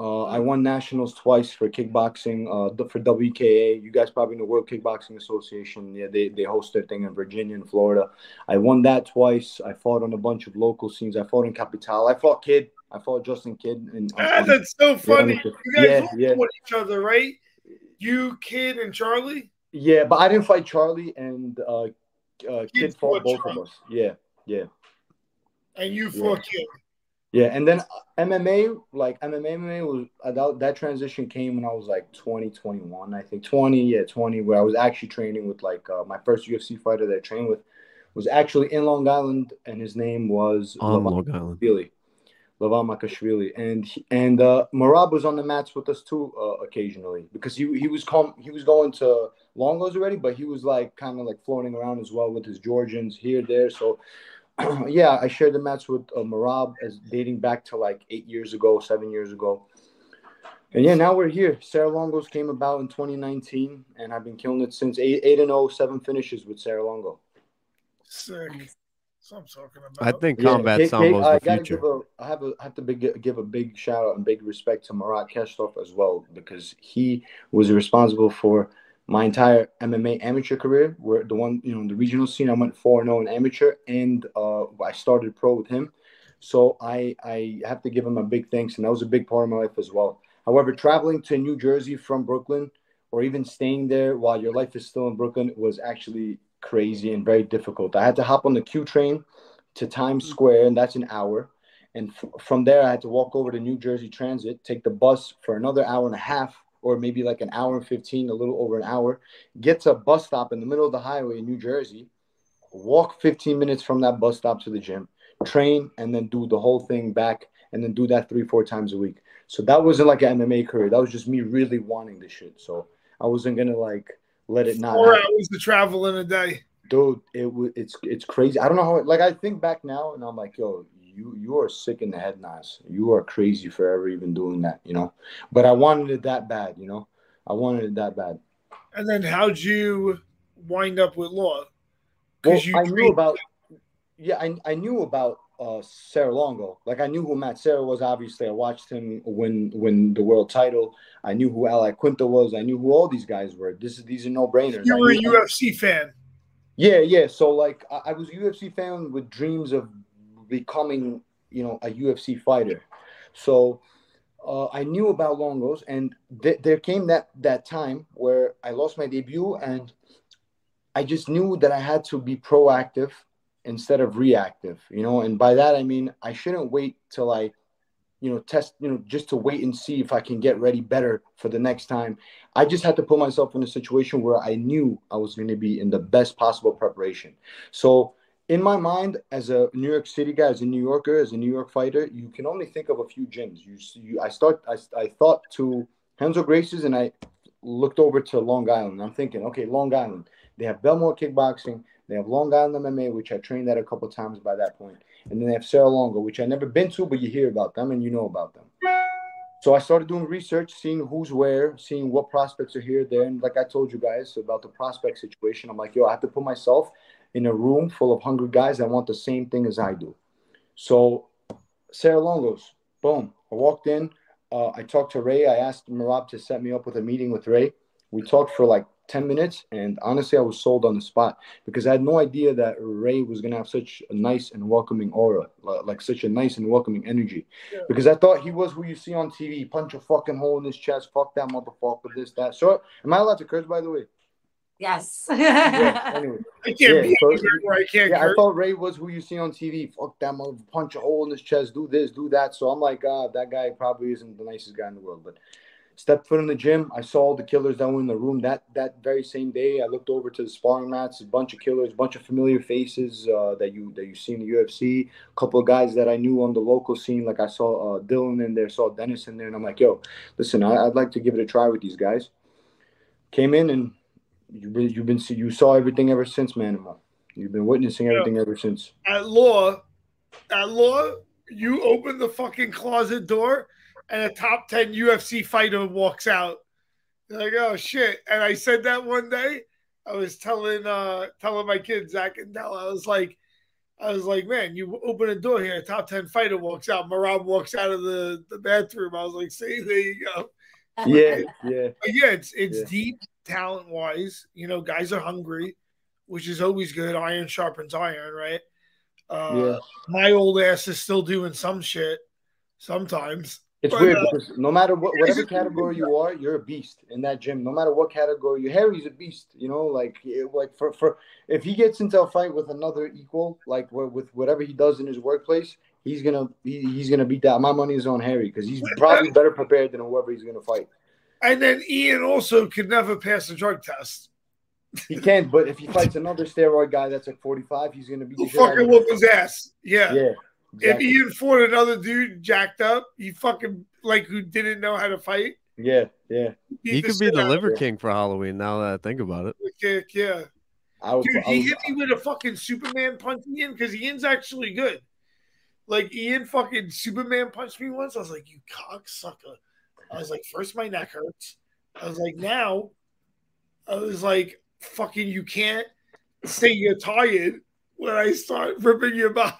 Uh, I won nationals twice for kickboxing uh, for WKA. You guys probably know World Kickboxing Association. Yeah, they, they host their thing in Virginia and Florida. I won that twice. I fought on a bunch of local scenes. I fought in Capital. I fought Kid. I fought Justin Kid. And Ah, that's so funny. amateur. You guys Yeah, yeah. each other, right? You, Kid, and Charlie. yeah, but I didn't fight Charlie and uh, uh, Kid Kid fought both Charlie. of us. Yeah, yeah. And you Yeah. fought Kid. Yeah, and then MMA, like MMA, MMA was uh, that, that transition came when I was like 20, 21, I think 20, yeah, 20, where I was actually training with like uh, my first UFC fighter that I trained with was actually in Long Island, and his name was on Long Island. Makashvili. Levan Makashvili, and he- and uh, Merab was on the mats with us too uh, occasionally because he he was com- he was going to Longos already, but he was like kind of like floating around as well with his Georgians here there. So yeah, I shared the mats with uh, Merab as dating back to like eight years ago, seven years ago. And yeah, now we're here. Serra Longo's came about in 2019, and I've been killing it since eight, eight and 0, seven finishes with Sarah Longo. Sick. What I'm talking about. I think Yeah, combat Kate- Kate, sambo is I the gotta future. give a, I have a, I have to big, give a big shout out and big respect to Marat Kestov as well because he was responsible for my entire MMA amateur career. Where the one, you know, the regional scene, I went four zero in amateur, and uh, I started pro with him. So I, I have to give him a big thanks, and that was a big part of my life as well. However, traveling to New Jersey from Brooklyn, or even staying there while your life is still in Brooklyn, was actually crazy and very difficult. I had to hop on the Q train to Times Square, and that's an hour. And f- from there, I had to walk over to New Jersey Transit, take the bus for another hour and a half, or maybe like an hour and 15, a little over an hour, get to a bus stop in the middle of the highway in New Jersey, walk 15 minutes from that bus stop to the gym, train, and then do the whole thing back, and then do that three, four times a week. So that wasn't like an MMA career. That was just me really wanting this shit. So I wasn't gonna like let it not Four happen hours to travel in a day. dude it was it's it's crazy i don't know how like i think back now and i'm like yo you you are sick in the head nas. You are crazy for ever even doing that you know? But i wanted it that bad you know? I wanted it that bad. And then how'd you wind up with law? well Because you i knew about yeah i, I knew about uh Serra Longo. Like i knew who Matt Serra was obviously. I watched him win win the world title. I knew who Al Iaquinta was. I knew who all these guys were. This is these are no-brainers. You I were a UFC fan. Yeah, yeah. So like I, I was a UFC fan with dreams of becoming, you know, a UFC fighter. So uh, I knew about Longos, and th- there came that that time where I lost my debut, and I just knew that I had to be proactive instead of reactive, you know. And by that I mean I shouldn't wait till I, you know, test, you know, just to wait and see if I can get ready better for the next time. I just had to put myself in a situation where I knew I was going to be in the best possible preparation. So in my mind, as a New York City guy, as a New Yorker, as a New York fighter, you can only think of a few gyms. You, you I start, I, I thought to Renzo Gracie's, and I looked over to Long Island. I'm thinking, okay, Long Island. They have Bellmore Kickboxing. They have Long Island MMA, which I trained at a couple times by that point, and then they have Serra Longo, which I never been to, but you hear about them and you know about them. So I started doing research, seeing who's where, seeing what prospects are here, there, and like I told you guys about the prospect situation, I'm like, yo, I have to put myself in a room full of hungry guys that want the same thing as I do. So Serra Longos, boom. I walked in. Uh, I talked to Ray. I asked Merab to set me up with a meeting with Ray. We talked for like 10 minutes, and honestly, I was sold on the spot because I had no idea that Ray was going to have such a nice and welcoming aura, like such a nice and welcoming energy. Yeah. Because I thought he was who you see on TV punch a fucking hole in his chest, fuck that motherfucker, this, that. So, am I allowed to curse, by the way? Yes. yeah, anyway. I can't Yeah, be so- anywhere where I can't Yeah, I thought Ray was who you see on TV. Fuck that mother, punch a hole in his chest, do this, do that. So I'm like, ah, that guy probably isn't the nicest guy in the world. But stepped foot in the gym. I saw all the killers that were in the room that that very same day. I looked over to the sparring mats, a bunch of killers, a bunch of familiar faces uh, that you that you see in the UFC. A couple of guys that I knew on the local scene, like I saw uh, Dylan in there, saw Dennis in there, and I'm like, yo, listen, I, I'd like to give it a try with these guys. Came in and you've been you've been you saw everything ever since, man. You've been witnessing Yeah. everything ever since. at law, at law, you open the fucking closet door and a top 10 UFC fighter walks out. You're like, oh shit. And I said that one day. I was telling uh telling my kids Zach and Dell, I was like, I was like, man, you open a door here, a top 10 fighter walks out, Merab walks out of the, the bathroom. I was like, see, there you go. Yeah, yeah. But yeah, it's it's Yeah. deep talent wise. You know, guys are hungry, which is always good. Iron sharpens iron, right? Uh, Yeah. My old ass is still doing some shit sometimes. It's But, weird uh, because no matter what, whatever category you are, you're a beast in that gym. No matter what category you, Harry's a beast. You know, like like for for if he gets into a fight with another equal, like with whatever he does in his workplace, he's gonna he, he's gonna beat that. My money is on Harry because he's probably better prepared than whoever he's gonna fight. And then Ian also could never pass a drug test. He can't, but if he fights another steroid guy that's like 45, he's gonna be Who the shit out fucking of whoop his ass? Yeah. Yeah, If. Ian fought another dude jacked up, he fucking like who didn't know how to fight. yeah, yeah. beat He could be the out Liver. King for Halloween. Now that I think about it. the kick. Yeah. I would, Dude, I he would- hit me with a fucking Superman punch Ian because Ian's actually good. Like Ian fucking Superman punched me once. I was like, you cocksucker. I was like, first my neck hurts. I was like, now I was like, fucking you can't say you're tired when I start ripping your body.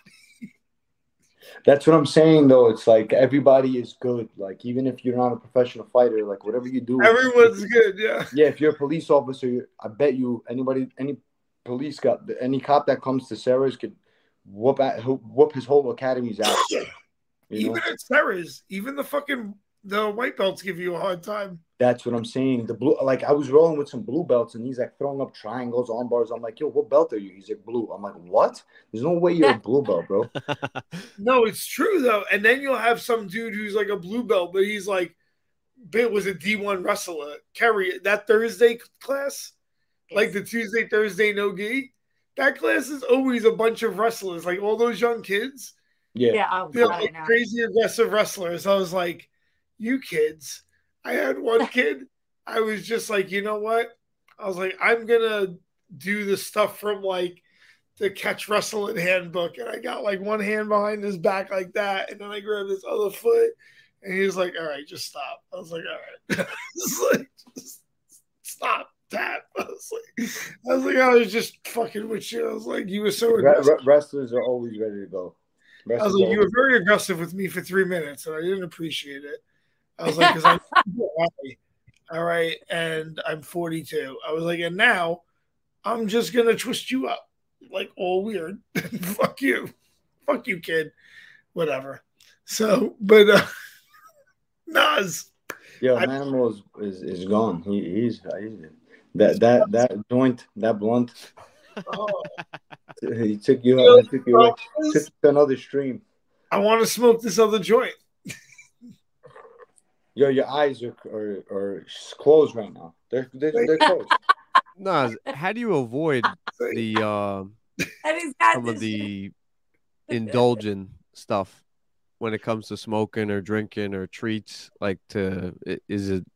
That's what I'm saying, though. It's like everybody is good. Like even if you're not a professional fighter, like whatever you do, Everyone's good, yeah. yeah. If you're a police officer, I bet you anybody, any police cop, any cop that comes to Serra's could whoop at whoop his whole academy's ass. You know, Even at Serra's, even the fucking the white belts give you a hard time. that's what I'm saying. The blue, like I was rolling with some blue belts, and he's like throwing up triangles, arm bars. I'm like, yo, what belt are you? He's like blue. I'm like, what? There's no way you're a blue belt, bro. No, it's true though. And then you'll have some dude who's like a blue belt, but he's like, Bit was a D1 wrestler. Kerry, that Thursday class, like the Tuesday, Thursday, no gi, that class is always a bunch of wrestlers, like all those young kids. Yeah, Yeah, oh, They're like crazy aggressive wrestlers. I was like, you kids. I had one kid, I was just like, you know what? I was like, I'm gonna do the stuff from like the catch wrestling handbook. And I got like one hand behind his back like that. And then I grabbed his other foot. And he was like, all right, just stop. I was like, all right. Just like, just stop, That I was like, I was like, I was just fucking with you. I was like, you were so aggressive. wrestlers are always ready to go. I was like, you were very aggressive with me for three minutes, and I didn't appreciate it. I was like, because I, all right, and I'm 42. I was like, and now I'm just gonna twist you up, like all weird. Fuck you, fuck you, kid. Whatever. So, but uh, Nas, Yo, I- Manimal is, is, is gone. He, he's, he's that that that joint, that blunt. oh, He took you. He took you. bro, Took you to another stream. I want to smoke this other joint. Yo, your eyes are are, are closed right now. They're they're, they're closed. Nas, how do you avoid the uh, and he's got some of the indulgent stuff when it comes to smoking or drinking or treats? Like to is it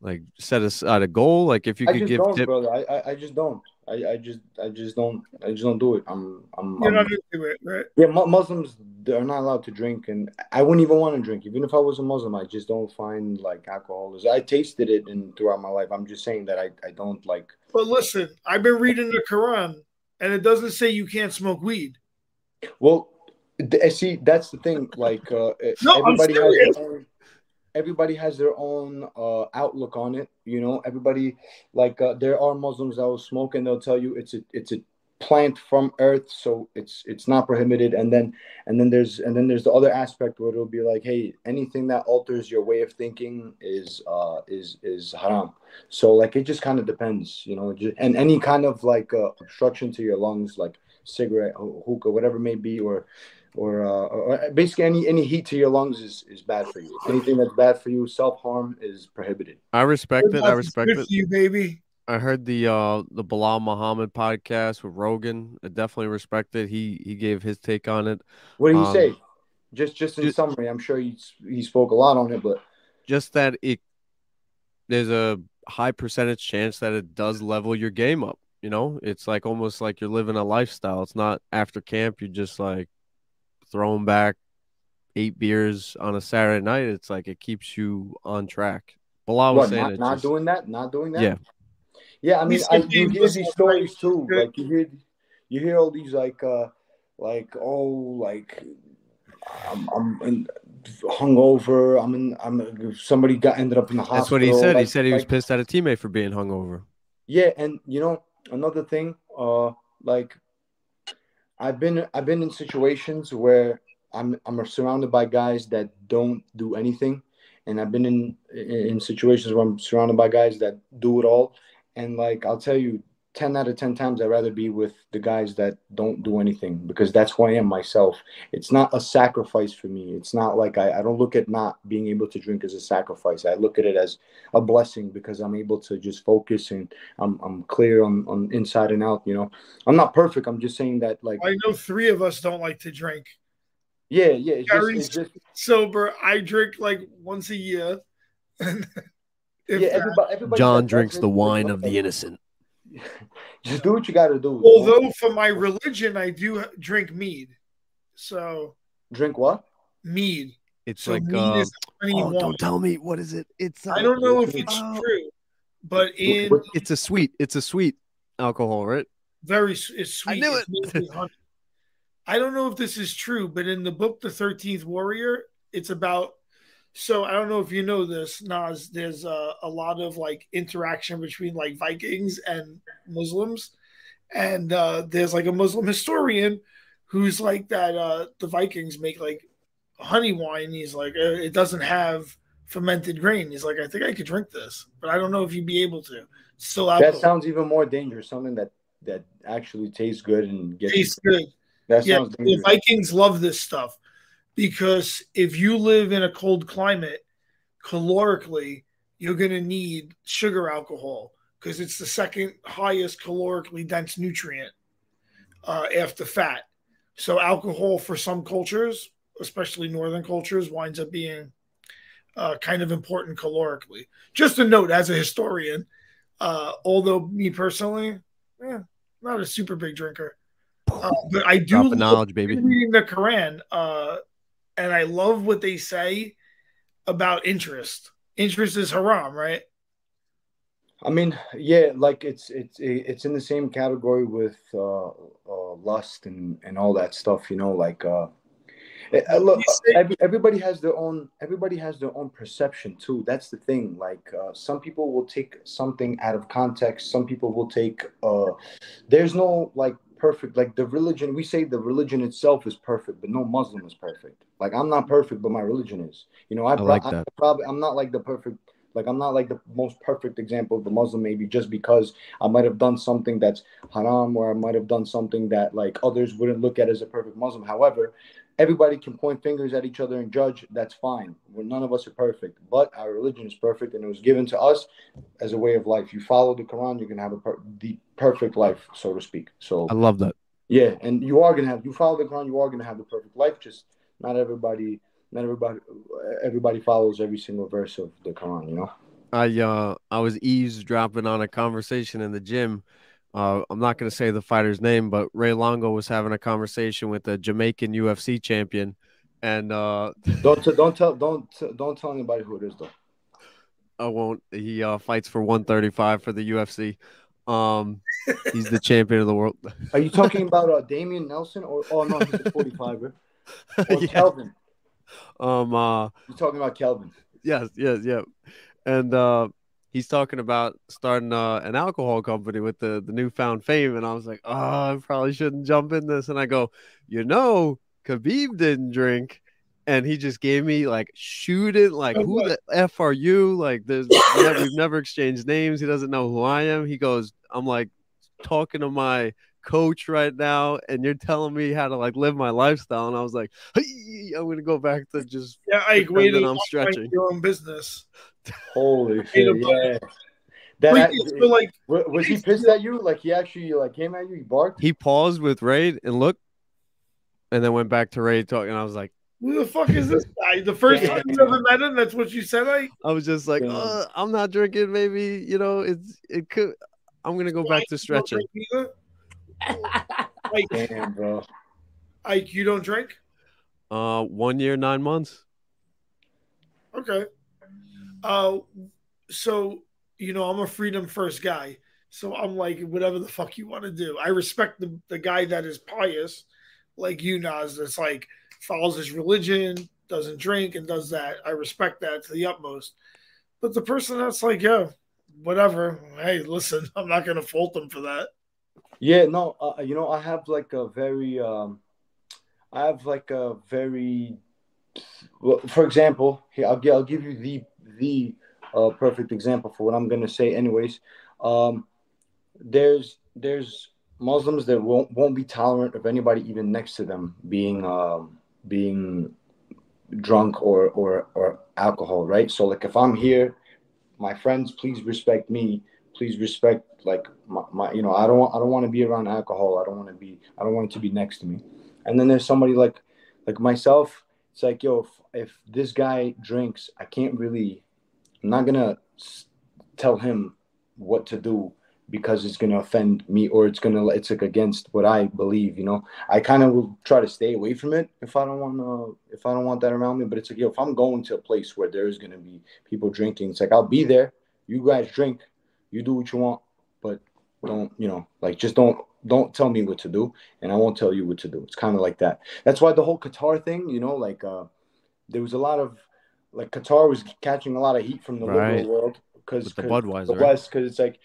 like set aside a goal? Like if you I could just give don't, tip, brother. I, I I just don't. I, I just I just don't I just don't do it. I'm I'm, You're I'm not into it, right? yeah. Muslims they're not allowed to drink, and I wouldn't even want to drink. Even if I was a Muslim, I just don't find like alcohol is. I tasted it and throughout my life. I'm just saying that I I don't like. But listen, I've been reading the Quran, and it doesn't say you can't smoke weed. Well, see, that's the thing. Like, uh, No, I'm everybody has serious. Everybody has their own uh, outlook on it. You know, everybody like uh, there are Muslims that will smoke and they'll tell you it's a it's a plant from earth, so it's it's not prohibited. And then and then there's and then there's the other aspect where it'll be like, hey, anything that alters your way of thinking is uh is is haram. So like it just kind of depends, you know, ju- and any kind of like uh, obstruction to your lungs, like cigarette, ho- hookah, whatever it may be, or or, uh, or basically any any heat to your lungs is is bad for you. Anything that's bad for you, self harm is prohibited. I respect it. I respect it. for you, baby. I heard the uh the Belal Muhammad podcast with Rogan. I definitely respect it. He he gave his take on it. What did he Um, say? Just just in ju- summary, I'm sure he he spoke a lot on it, but Just that it there's a high percentage chance that it does level your game up. You know, it's like almost like you're living a lifestyle. It's not after camp you're just like throwing back eight beers on a Saturday night. It's like it keeps you on track. Belal was what, saying not, it not just- doing that, not doing that. Yeah. yeah. I mean, I, you hear these stories too. Like you hear, you hear all these like, uh like oh, like I'm I'm in, hungover. I'm in. I'm somebody got ended up in the hospital. That's what he said. he said he was like- pissed at a teammate for being hungover. Yeah, and you know another thing, uh, like I've been I've been in situations where I'm I'm surrounded by guys that don't do anything, and I've been in in situations where I'm surrounded by guys that do it all, and like I'll tell you, ten out of ten times I'd rather be with the guys that don't do anything because that's who I am myself. It's not a sacrifice for me. It's not like I, I don't look at not being able to drink as a sacrifice. I look at it as a blessing because I'm able to just focus and I'm I'm clear on, on inside and out, you know. I'm not perfect. I'm just saying that like I know three of us don't like to drink. yeah, yeah, it's just, it's just sober. I drink like once a year. If yeah, everybody, everybody John drinks the wine of the innocent. Just do what you got to do. although for my religion, I do drink mead. So drink what? mead. It's So like mead uh, is oh, don't tell me what is it? It's uh, I don't know if it's Oh. true, but in It's a sweet. It's a sweet alcohol, right? very it's sweet. knew It's made. I don't know if this is true, but in the book The Thirteenth Warrior, it's about. So I don't know if you know this, Nas. There's a, a lot of like interaction between like Vikings and Muslims, and uh, there's like a Muslim historian who's like that. Uh, the Vikings make like honey wine. He's like, uh, it doesn't have fermented grain. He's like, I think I could drink this, but I don't know if you'd be able to. Still That alcohol. sounds even more dangerous. Something that that actually tastes good and gets tastes good. That yeah, sounds the. Vikings love this stuff because if you live in a cold climate, calorically, you're going to need sugar alcohol because it's the second highest calorically dense nutrient uh, after fat. So, alcohol for some cultures, especially northern cultures, winds up being uh, kind of important calorically. Just a note as a historian, uh, although me personally, eh, not a super big drinker. Uh, but I do love knowledge, baby. reading the Quran, uh, and I love what they say about interest. Interest is haram, right? I mean, yeah, like it's it's it's in the same category with uh, uh, lust and and all that stuff. You know, like uh, uh, look, every, everybody has their own everybody has their own perception too. That's the thing. Like uh, some people will take something out of context. Some people will take. Uh, there's no like perfect like the religion. We say the religion itself is perfect, but no Muslim is perfect. Like I'm not perfect, but my religion is. You know, I, I like I that. probably I'm not like the perfect like I'm not like the most perfect example of the Muslim, maybe just because I might have done something that's haram, or I might have done something that like others wouldn't look at as a perfect Muslim. However, everybody can point fingers at each other and judge. That's fine. Well, none of us are perfect, but our religion is perfect, and it was given to us as a way of life. You follow the Quran, you can have a per- the perfect life, so to speak. So I love that. Yeah, and you are gonna have you follow the Quran, you are gonna have the perfect life. Just not everybody, not everybody, everybody follows every single verse of the Quran. You know. I uh I was eavesdropping on a conversation in the gym. Uh, I'm not going to say the fighter's name, but Ray Longo was having a conversation with a Jamaican UFC champion, and uh, Don't don't tell don't don't tell anybody who it is though. I won't. He uh, fights for 135 for the UFC. Um, he's the champion of the world. Are you talking about uh, Damian Nelson or oh no, he's a 45er. Or Yeah. Kelvin. Um, uh, You're talking about Kelvin. yes, yes, yeah. And uh he's talking about starting uh, an alcohol company with the the newfound fame. And I was like, oh, I probably shouldn't jump in this. And I go, you know, Khabib didn't drink. And he just gave me like shoot it, like Oh, who what? the f are you? Like there's we've never exchanged names. He doesn't know who I am. He goes, I'm like talking to my coach right now, and you're telling me how to like live my lifestyle. And I was like, hey, I'm gonna go back to just Yeah, Ike, Pretend wait that I'm stretching. your own business. Holy shit! Yeah. That Wait, so like, was he pissed at you? Like he actually like came at you? He barked. he paused with Raid and looked, and then went back to Raid talking. I was like, who the fuck is this guy? The first time you ever met him, that's what you said, Ike? I was just like, Yeah. uh, I'm not drinking. Maybe you know, it's it could. I'm gonna go back to stretching. Drink? Ike, Damn, bro. Ike, you don't drink? Uh, one year, nine months. Okay. Uh, so you know, I'm a freedom first guy. So I'm like, whatever the fuck you want to do. I respect the, the guy that is pious, like you, Nas, that's like follows his religion, doesn't drink, and does that. I respect that to the utmost. But the person that's like, yeah, whatever. Hey, listen, I'm not gonna fault them for that. Yeah, no, uh, you know, I have like a very, um, I have like a very, well, for example, here I'll, I'll give you the the uh, perfect example for what I'm gonna say. Anyways, um, there's there's Muslims that won't won't be tolerant of anybody even next to them being um, being drunk or or or alcohol, right? So like if I'm here, my friends, please respect me please respect like my, my you know i don't want i don't want to be around alcohol. I don't want to be i don't want it to be next to me. And then there's somebody like like myself it's like yo if, if this guy drinks i can't really i'm not gonna tell him what to do because it's gonna offend me or it's gonna it's like against what i believe you know? I kind of will try to stay away from it if i don't want to if i don't want that around me but it's like yo if i'm going to a place where there's gonna be people drinking it's like i'll be there. You guys drink you do what you want, but don't, you know, like just don't don't tell me what to do and I won't tell you what to do. It's kind of like that. That's why the whole Qatar thing, you know, like uh there was a lot of like Qatar was catching a lot of heat from the Right. liberal world because the Budweiser, the? West because it's like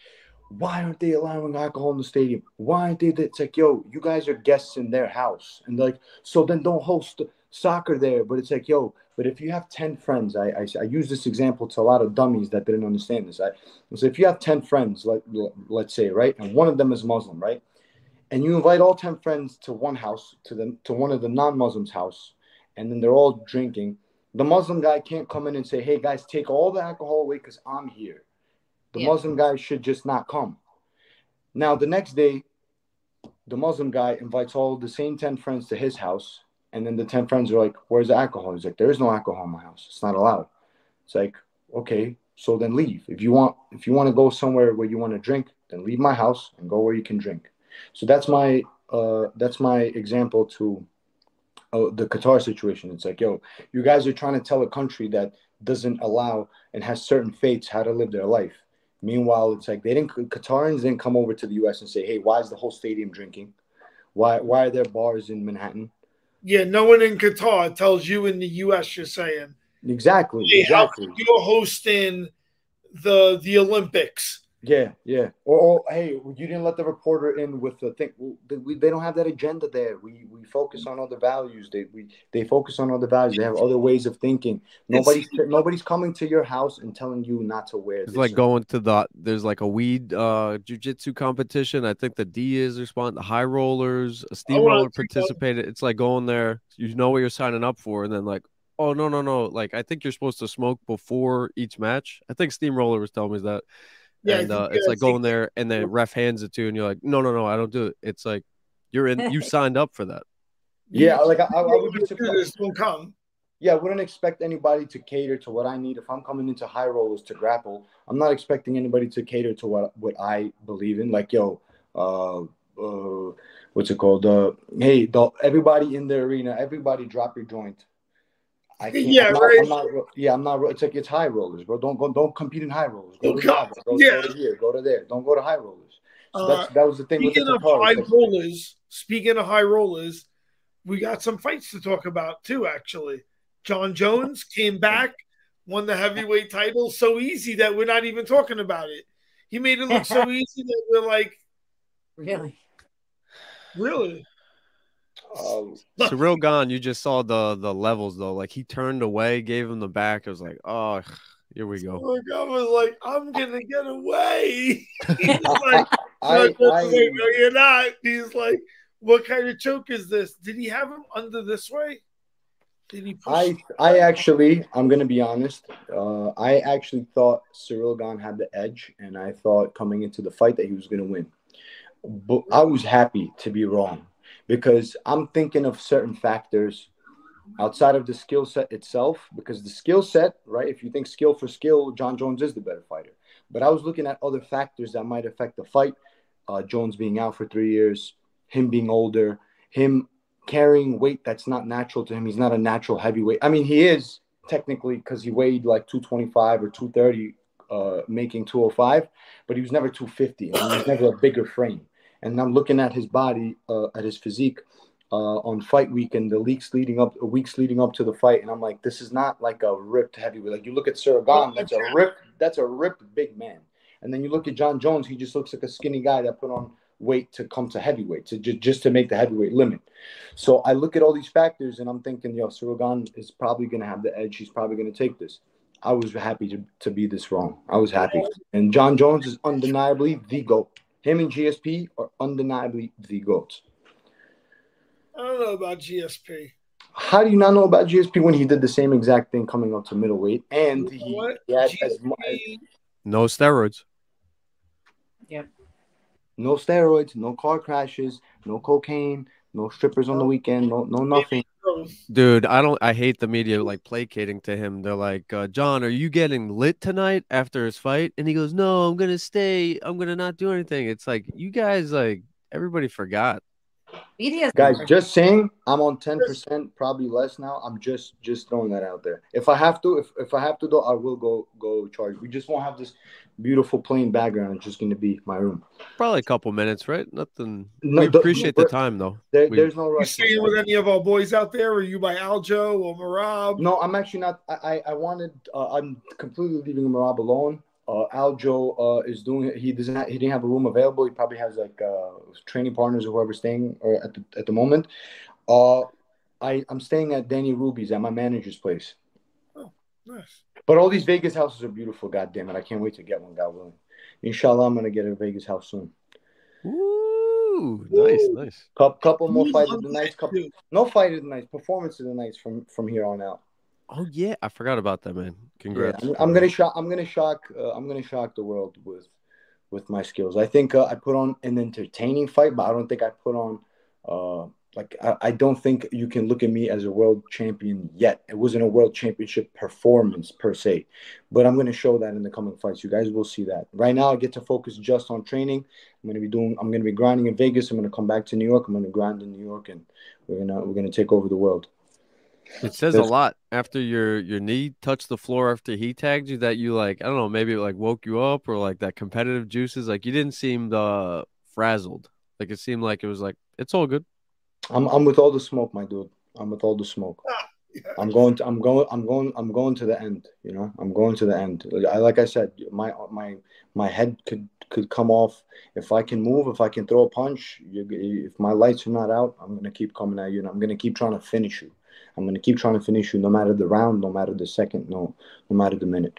why aren't they allowing alcohol in the stadium? Why aren't they? It's like, yo, you guys are guests in their house, and like, so then don't host soccer there. But it's like, yo, but if you have ten friends, I I, I use this example to a lot of dummies that didn't understand this. I so if you have ten friends, let let's say, right, and one of them is Muslim, right, and you invite all ten friends to one house, to the to one of the non-Muslims' house, and then they're all drinking. The Muslim guy can't come in and say, "Hey guys, take all the alcohol away because I'm here." The Yeah. Muslim guy should just not come. Now the next day, the Muslim guy invites all the same ten friends to his house, and then the ten friends are like, "Where's the alcohol?" He's like, "There is no alcohol in my house. It's not allowed." It's like, okay, so then leave. If you want, if you want to go somewhere where you want to drink, then leave my house and go where you can drink. So that's my uh, that's my example to uh, the Qatar situation. It's like, yo, you guys are trying to tell a country that doesn't allow and has certain fates how to live their life. Meanwhile, it's like they didn't Qatarians didn't come over to the U.S. and say, hey, why is the whole stadium drinking? Why why are there bars in Manhattan? Yeah, no one in Qatar tells you in the U.S. You're saying, Exactly, "Hey, exactly. come you're hosting the the Olympics?" Yeah, yeah. Or, or hey, you didn't let the reporter in with the thing. They, we, they don't have that agenda there. We we focus on other values. They we they focus on other values. They have other ways of thinking. Nobody's nobody's coming to your house and telling you not to wear. It's this like or- going to the there's like a weed uh jujitsu competition. I think the D is responding. The high rollers, a steamroller participated. It's like going there. You know what you're signing up for, and then like, oh no no no. Like I think you're supposed to smoke before each match. I think steamroller was telling me that. Yeah, and uh, it's like going there, and then ref hands it to you, and you're like, no no no, I don't do it. It's like You're in. You signed up for that. Yeah, like I, I, I would be This surprised. will come. Yeah, I wouldn't expect anybody to cater to what I need. If I'm coming into high rollers to grapple, I'm not expecting anybody to cater to what what I believe in. Like, yo, uh, uh what's it called? Uh, hey, the, everybody in the arena, everybody drop your joint. I can't, Yeah, I'm not, right. I'm not, yeah, I'm not. It's like it's high rollers, bro. Don't go. Don't compete in high rollers. Go Oh, to, God, go, yeah. go to here. Go to there. Don't go to high rollers. So Uh, that's, that was the thing with the Speaking of high like- rollers, speaking of high rollers, we got some fights to talk about too. Actually, Jon Jones came back, won the heavyweight title so easy that we're not even talking about it. He made it look so easy that we're like, Really? really? Um, Ciryl Gane, you just saw the the levels though. Like he turned away, gave him the back. I was like, oh, here we go. Look, I was like, I'm gonna get away. He's like, I, Jon Jones I, no, you're not. He's like, what kind of choke is this? Did he have him under this way? Did he push? I I actually, I'm gonna be honest. Uh, I actually thought Ciryl Gane had the edge, and I thought coming into the fight that he was gonna win. But I was happy to be wrong because I'm thinking of certain factors outside of the skill set itself. Because the skill set, right? If you think skill for skill, Jon Jones is the better fighter. But I was looking at other factors that might affect the fight. Uh, Jones being out for three years, him being older, him carrying weight that's not natural to him. He's not a natural heavyweight. I mean, he is technically because he weighed like 225 or 230, uh, making 205, but he was never 250. And he was never a bigger frame. And I'm looking at his body, uh, at his physique uh, on fight week and the weeks leading up, weeks leading up to the fight, and I'm like, this is not like a ripped heavyweight. Like you look at Ciryl Gane, that's a ripped, that's a ripped big man. And then you look at Jon Jones, he just looks like a skinny guy that put on weight to come to heavyweight, to ju- just to make the heavyweight limit. So I look at all these factors and I'm thinking, yo, Ciryl Gane is probably going to have the edge. He's probably going to take this. I was happy to, to be this wrong. I was happy. And Jon Jones is undeniably the GOAT. Him and GSP are undeniably the GOATs. I don't know about GSP. How do you not know about GSP when he did the same exact thing coming up to middleweight? And You know he, what? he had as mu- GSP No steroids. Yep. No steroids, no car crashes, no cocaine, no strippers on the weekend, no no nothing. Dude, I don't. I hate the media like placating to him. They're like, uh, "Jon, are you getting lit tonight after his fight?" And he goes, "No, I'm gonna stay. I'm gonna not do anything." It's like you guys, like everybody forgot. Media Guys, just saying, I'm on ten percent, probably less now. I'm just just throwing that out there. If I have to, if, if I have to, though, I will go go charge. We just won't have this beautiful plain background. It's just going to be my room. Probably a couple minutes, right? Nothing. No, we the- appreciate the but time though. There, We- there's no you rush. staying with any of our boys out there? Are you by Aljo or Merab? No, I'm actually not. I I, I wanted. Uh, I'm completely leaving Merab alone. Uh, Aljo uh, is doing. He doesn't. Have, he didn't have a room available. He probably has like uh, training partners or whoever's staying or at the at the moment. Uh, I I'm staying at Danny Ruby's at my manager's place. Oh, nice. But all these Vegas houses are beautiful. God damn it! I can't wait to get one. God willing. Inshallah, I'm gonna get a Vegas house soon. Ooh, nice, nice. Couple, couple more Who's fight of the that nights. Couple, no fight of the nights. Performance of the nights from from here on out. Oh yeah, I forgot about that, man. Congrats. Yeah, I'm, I'm gonna shock. I'm gonna shock. Uh, I'm gonna shock the world with with my skills. I think uh, I put on an entertaining fight, but I don't think I put on. Uh, like I, I don't think you can look at me as a world champion yet. It wasn't a world championship performance per se, but I'm gonna show that in the coming fights. You guys will see that. Right now, I get to focus just on training. I'm gonna be doing. I'm gonna be grinding in Vegas. I'm gonna come back to New York. I'm gonna grind in New York, and we're gonna we're gonna take over the world. It says a lot after your your knee touched the floor after he tagged you that you like I don't know maybe it like woke you up or like that competitive juices like you didn't seem uh frazzled like it seemed like it was like it's all good I'm I'm with all the smoke, my dude. I'm with all the smoke. I'm going to I'm going I'm going I'm going to the end, you know. I'm going to the end. I like I said, my my my head could could come off if I can move, if I can throw a punch, you, if my lights are not out, I'm going to keep coming at you and I'm going to keep trying to finish you. I'm to keep trying to finish you no matter the round, no matter the second, no no matter the minute.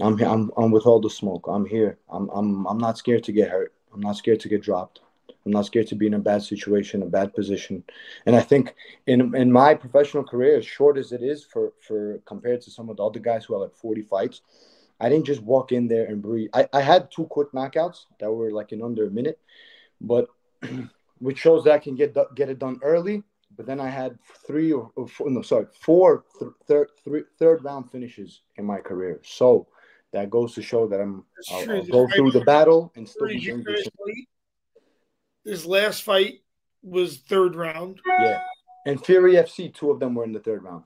I'm here I'm I'm with all the smoke. I'm here. I'm I'm I'm not scared to get hurt. I'm not scared to get dropped. I'm not scared to be in a bad situation, a bad position. And I think in in my professional career, as short as it is for for compared to some of the other guys who have like 40 fights, I didn't just walk in there and breathe. I, I had two quick knockouts that were like in under a minute, but which shows that I can get get it done early. But then I had three or, or four, no, sorry, four th- third three, third round finishes in my career. So that goes to show that I'm I'll. I'll go through the battle and still be did you doing finish good. last fight was third round. Yeah. And Fury FC, two of them were in the third round.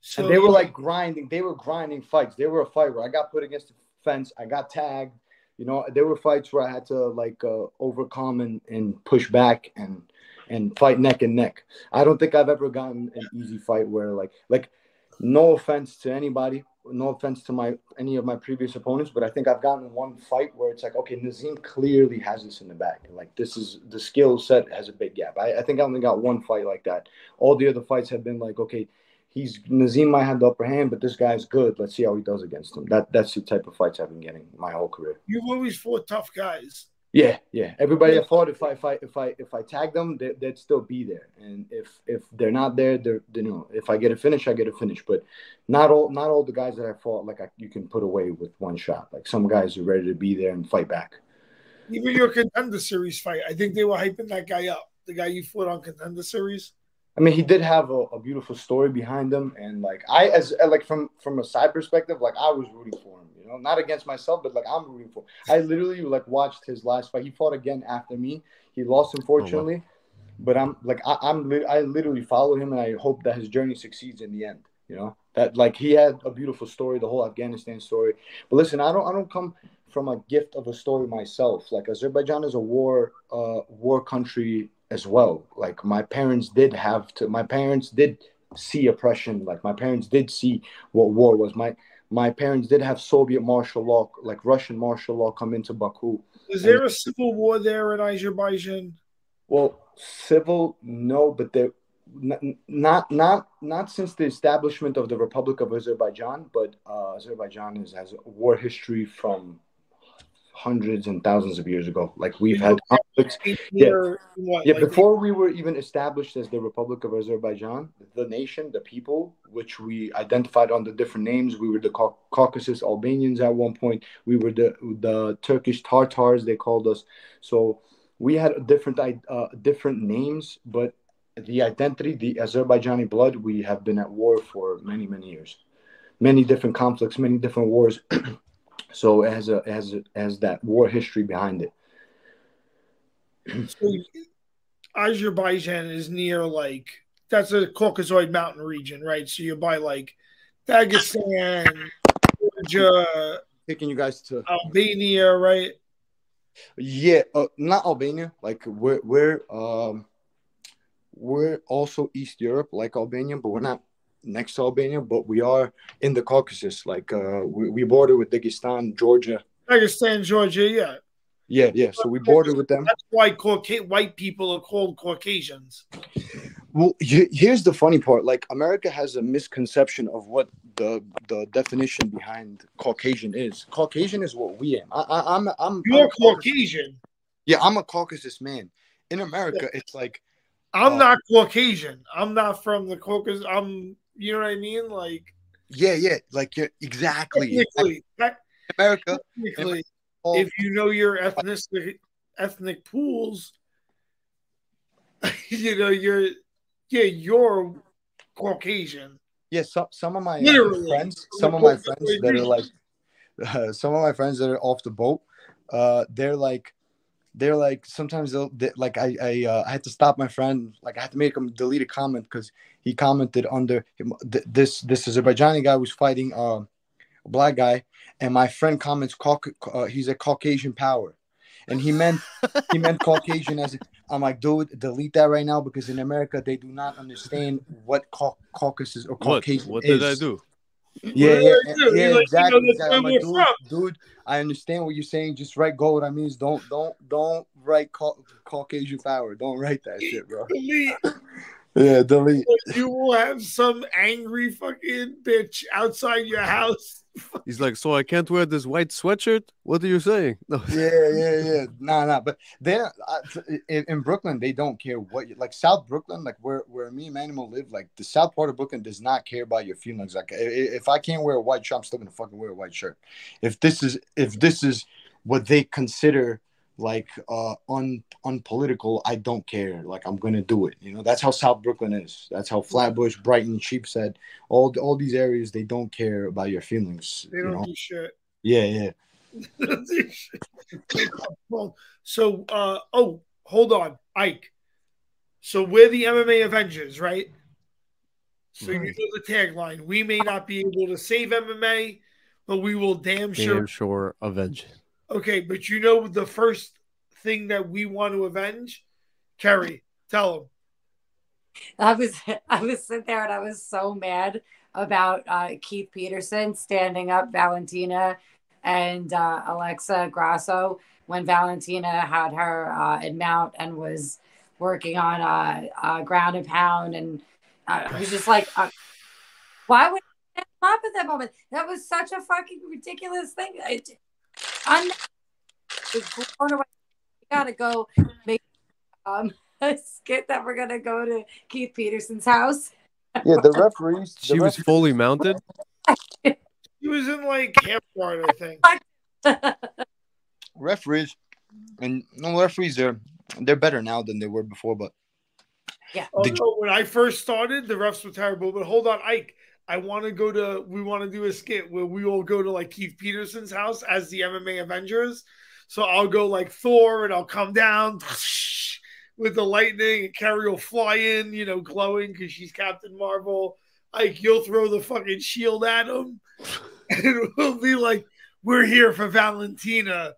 So and they were like grinding. They were grinding fights. They were a fight where I got put against the fence. I got tagged. You know, there were fights where I had to like uh, overcome and, and push back and and fight neck and neck. I don't think I've ever gotten an easy fight where like like no offense to anybody, no offense to my any of my previous opponents, but I think I've gotten one fight where it's like, okay, Nazim clearly has this in the bag. Like this is the skill set has a big gap. I, I think I only got one fight like that. All the other fights have been like, okay, he's Nazim might have the upper hand, but this guy's good. Let's see how he does against him. That that's the type of fights I've been getting my whole career. You've always fought tough guys. Yeah, yeah. Everybody I fought, if I if I if I if I tag them, they, they'd still be there. And if if they're not there, they're you know, if I get a finish, I get a finish. But not all not all the guys that I fought like I, you can put away with one shot. Like some guys are ready to be there and fight back. Even your contender series fight, I think they were hyping that guy up. The guy you fought on contender series. I mean, he did have a, a beautiful story behind him, and like I, as like from from a side perspective, like I was rooting for him. Know, not against myself, but like I'm rooting for. I literally like watched his last fight. He fought again after me. He lost, unfortunately, but I'm like I, I'm li- I literally follow him, and I hope that his journey succeeds in the end. You know that like he had a beautiful story, the whole Afghanistan story. But listen, I don't I don't come from a gift of a story myself. Like Azerbaijan is a war uh war country as well. Like my parents did have to my parents did see oppression. Like my parents did see what war was. My my parents did have Soviet martial law, like Russian martial law come into Baku. Was there a civil war there in Azerbaijan? Well, civil, no, but there not not not since the establishment of the Republic of Azerbaijan, but uh, Azerbaijan is, has a war history from hundreds and thousands of years ago. Like we've had conflicts. Near, what, Yeah, like before we were even established as the Republic of Azerbaijan, the nation, the people, which we identified under different names, we were the Cau- Caucasus Albanians at one point. We were the the Turkish Tartars. They called us. So we had different uh, different names, but the identity, the Azerbaijani blood, we have been at war for many many years, many different conflicts, many different wars. so it has a it has a, it has that war history behind it. So Azerbaijan is near like that's a Caucasoid mountain region, right? So you're by like Dagestan, Georgia, Taking you guys to Albania, right? Yeah, uh, not Albania. Like we're we're um we're also East Europe, like Albania, but we're not next to Albania. But we are in the Caucasus. Like uh, we, we border with Dagestan, Georgia. Dagestan, Georgia, yeah. Yeah, yeah. So we border with them. That's why Cauca- white people are called Caucasians. Well, here's the funny part. Like America has a misconception of what the the definition behind Caucasian is. Caucasian is what we am. I, I, I'm I'm You're I'm- Caucasian. yeah. I'm a Caucasus man. In America, it's like I'm Oh. not Caucasian. I'm not from the Caucasus. I'm, you know what I mean? Like, yeah, yeah. Like you're exactly. technically, tec- America. technically all- if you know your ethnic ethnic pools, you know you're yeah you're Caucasian. Yeah, some some of my uh, friends, some of my friends that are like, uh, some of my friends that are off the boat, uh, they're like, they're like sometimes they'll they, like I I uh, I had to stop my friend like I had to make him delete a comment because he commented under him, th- this this Azerbaijani guy was fighting uh, a black guy and my friend comments Cauc- uh, he's a Caucasian power and he meant he meant Caucasian as I'm like dude delete that right now because in America they do not understand what Cau- Caucasus or What? Caucasian What is. did I do? Yeah, What yeah, do? yeah, You're like, you exactly. know, exactly. I'm like, dude, dude, I understand what you're saying. Just write gold. I means don't, don't, don't write Cau- Caucasian power. Don't write that shit, bro. Delete. Yeah, delete. You will have some angry fucking bitch outside your house. He's like, so I can't wear this white sweatshirt? What are you saying? No. Yeah, yeah, yeah. Nah, nah. But they're uh, in, in Brooklyn. They don't care what you like. South Brooklyn, like where where me and Manuel live, like the South part of Brooklyn does not care about your feelings. Like i- i- if I can't wear a white shirt, I'm still gonna fucking wear a white shirt. If this is if this is what they consider like uh un unpolitical. I don't care. Like I'm gonna do it. You know, that's how South Brooklyn is. That's how Flatbush, Brighton, Sheepshead, all all these areas they don't care about your feelings. They don't know? do shit. Yeah, yeah. They don't do shit. well, so uh oh, hold on, Ike. So we're the MMA Avengers, right? So you know the tagline. We may not be able to save MMA, but we will damn sure Damn sure avenge. Okay, but you know the first thing that we want to avenge? Kerry, tell him. I was I was sitting there and I was so mad about uh, Keith Peterson standing up Valentina and uh, Alexa Grasso when Valentina had her uh, in mount and was working on uh, uh, ground and pound and uh, I was just like, why would I up at that moment? That was such a fucking ridiculous thing. It, I'm blown away. We gotta go make um, a skit that we're gonna go to Keith Peterson's house. Yeah, the referees. the She was fully mounted. He was in like camp guard, I think. referees, and no referees. They're they're better now than they were before. But yeah. Oh, Did no, when I first started, the refs were terrible. But hold on, Ike. I want to go to. We want to do a skit where we all go to like Keith Peterson's house as the MMA Avengers. So I'll go like Thor, and I'll come down with the lightning, and Kerry will fly in, you know, glowing because she's Captain Marvel. Ike, you'll throw the fucking shield at him, and we'll be like, "We're here for Valentina."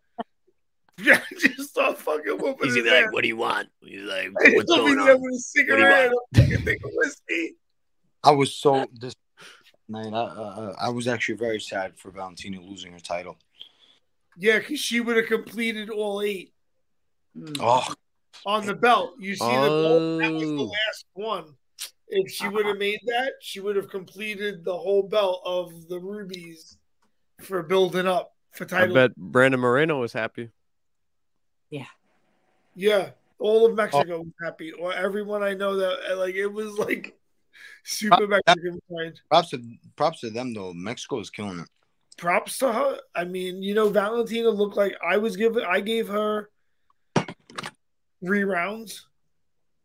Just start fucking whooping his ass. "What do you want?" He's like, He'll be there with a cigarette and a fucking thing of whiskey. I was so this man. I, uh, I was actually very sad for Valentina losing her title. Yeah, because she would have completed all eight Mm. Oh, on the belt. You see the belt? That was the Oh. last one. If she would have made that, she would have completed the whole belt of the rubies for building up for title. I bet Brandon Moreno was happy. Yeah, Yeah. all of Mexico was happy, or everyone I know that like it was like super Mexican pride. props to props to them though. Mexico is killing it. props to her. I mean, you know, Valentina looked like I was given. I gave her three rounds,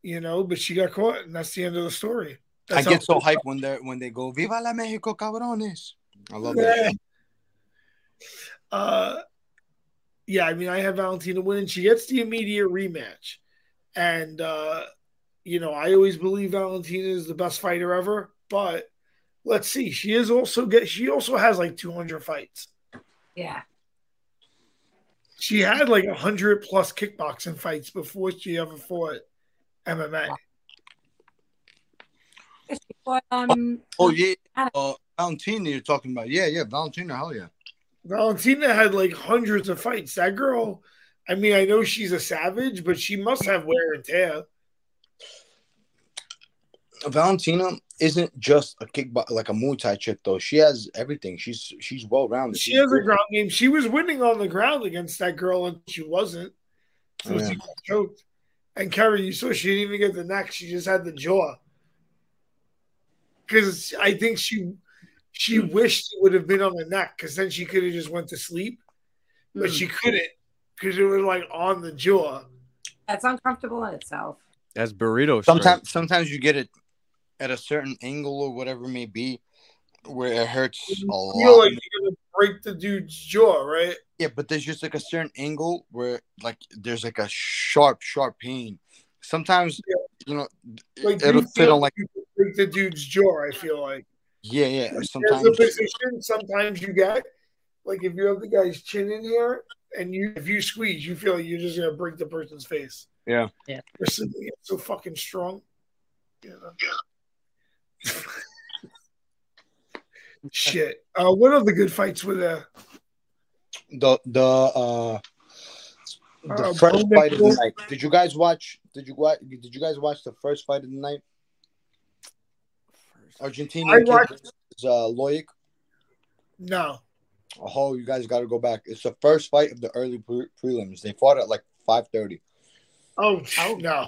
you know, but she got caught, and that's the end of the story. I That's get so hyped when they when they go "Viva la Mexico, cabrones!" I love that. Yeah. shit. Uh, yeah, I mean, I have Valentina winning. She gets the immediate rematch, and uh, you know, I always believe Valentina is the best fighter ever. But let's see, she is also get. She also has like 200 fights. Yeah. She had like 100 plus kickboxing fights before she ever fought MMA. But, um, Oh yeah, uh, Valentina. You're talking about? Yeah, yeah, Valentina. Hell yeah. Valentina had like hundreds of fights. That girl, I mean, I know she's a savage, but she must have wear and tear. Valentina isn't just a kickbox like a Muay Thai chick though. She has everything. She's she's well rounded. She has a ground game. She was winning on the ground against that girl, and she wasn't. So oh, Yeah. she got choked. And Kerry, you saw she didn't even get the neck; she just had the jaw. Because I think she she hmm. wished it would have been on the neck, because then she could have just went to sleep, but hmm. she couldn't because it was like on the jaw. that's uncomfortable in itself. That's burrito. strength. Sometimes sometimes you get it at a certain angle or whatever it may be, where it hurts a You lot. feel like you're gonna break the dude's jaw, right? Yeah, but there's just like a certain angle where like there's like a sharp, sharp pain. Sometimes you know Like it'll you fit on like break the dude's jaw. I feel like. yeah, yeah. There's a Sometimes position sometimes you get like if you have the guy's chin in here and you if you squeeze, you feel like you're just gonna break the person's face. Yeah. Yeah. Or something so fucking strong. You know? Shit. Uh, what the good fights were there? the the uh the Uh, first Bone fight of the night. Did you guys watch? Did you watch? Did you guys watch the first fight of the night? Argentina I kid watched- versus, uh, Loic. No. Oh, you guys got to go back. It's the first fight of the early pre- prelims. They fought at like five thirty. Oh, oh no.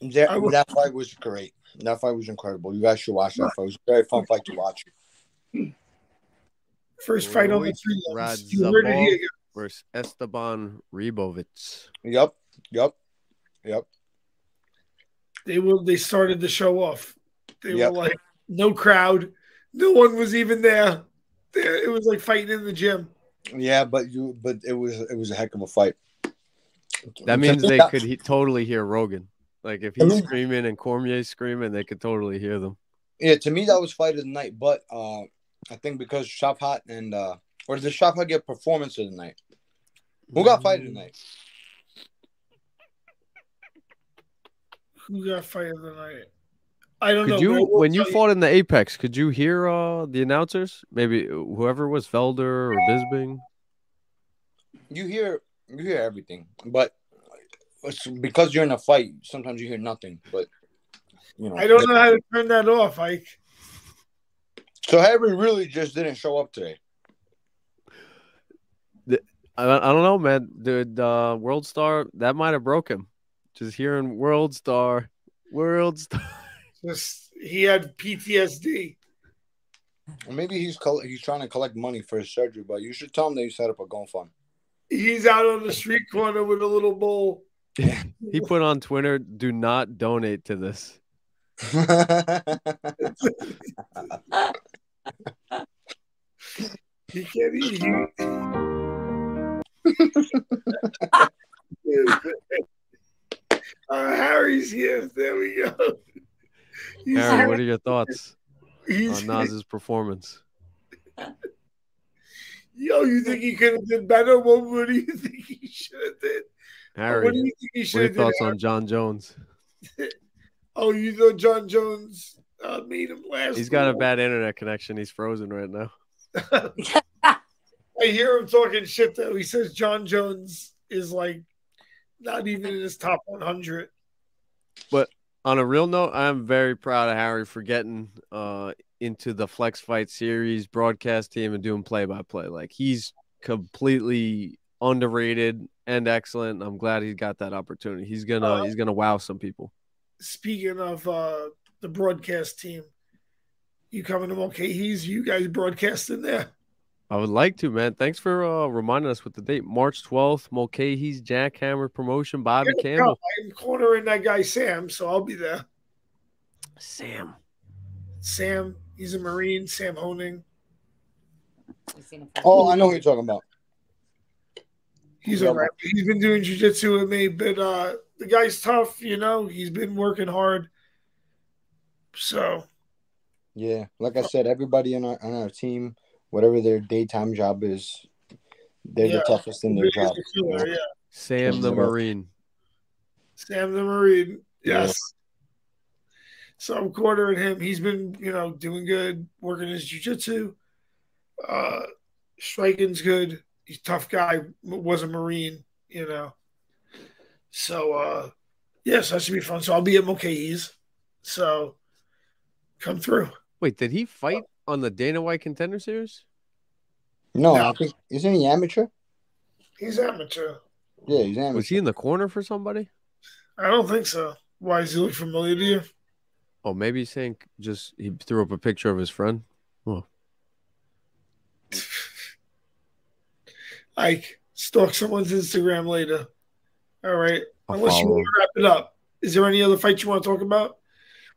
That, I wa- that fight was great. That fight was incredible. You guys should watch that fight. It was a very fun fight to watch. First fight on the Roy three rides You heard it Zabal. here. versus Esteban Ribovic. Yep. Yep. Yep. They will. They started the show off. They Yep. were like no crowd, no one was even there. There- It was like fighting in the gym. Yeah, but you but it was it was a heck of a fight. That means they could he- totally hear Rogan. Like if he's screaming and Cormier's screaming, they could totally hear them. Yeah, to me that was fight of the night, but uh I think because Shavkat and uh or did Shavkat get performance of the night? Who got fight of the night? Who got fight of the night? I don't Could know. you, but I will when you tell fought in the Apex, could you hear uh the announcers? Maybe whoever was Felder or Bisping. You hear you hear everything, but it's because you're in a fight, sometimes you hear nothing. But you know, I don't know how to turn that off. Ike. So Harry really just didn't show up today. I don't, I don't know, man. Dude, uh, World Star that might have broke him. Just hearing World Star, World Star. Just he had PTSD. Or maybe he's coll- he's trying to collect money for his surgery, but you should tell him that you set up a GoFund. He's out on the street corner with a little bowl. He put on Twitter, "Do not donate to this." He can't eat. Uh, Harry's here. There we go. He's, Harry, what are your thoughts on Nas's performance? Yo, you think he could have did better? What, what do you think he should have did? Harry, what do you think he what should are have did? thoughts on Jon Jones? Oh, you know Jon Jones uh, made him last. He's got a bad internet connection. He's frozen right now. I hear him talking shit though. He says Jon Jones is like not even in his top 100. But On a real note, I'm very proud of Harry for getting uh, into the Flex Fight series broadcast team and doing play by play. Like he's completely underrated and excellent. I'm glad he got that opportunity. He's gonna Uh, he's gonna wow some people. Speaking of uh, the broadcast team, you coming to okay? He's you guys broadcasting there. I would like to, man. Thanks for uh, reminding us with the date. March 12th, Mulcahy's Jackhammer promotion, Bobby Yeah, Campbell. I'm cornering that guy Sam, so I'll be there. Sam. Sam, he's a Marine. Sam Honing. oh, I know who you're talking about. He's all right. He's been doing jujitsu with me, but uh, the guy's tough. You know, he's been working hard. So Yeah, like I said, everybody on our on our team, whatever their daytime job is, they're Yeah. the toughest in their he's job. a killer, yeah. Sam the Marine. Sam the Marine. Yeah. Yes. So I'm quartering him. He's been, you know, doing good, working his jujitsu. Uh striking's good. He's a tough guy, was a Marine, you know. So uh yes, that should be fun. So I'll be at Mulcahy's. So come through. Wait, did he fight on the Dana White Contender Series? No, No. I think isn't he amateur? He's amateur. Yeah, he's amateur. Was he in the corner for somebody? I don't think so. Why does he look familiar to you? Oh, maybe he's saying just he threw up a picture of his friend. Ike, stalk someone's Instagram later. All right. I'll Unless you want to wrap it up. Is there any other fights you want to talk about?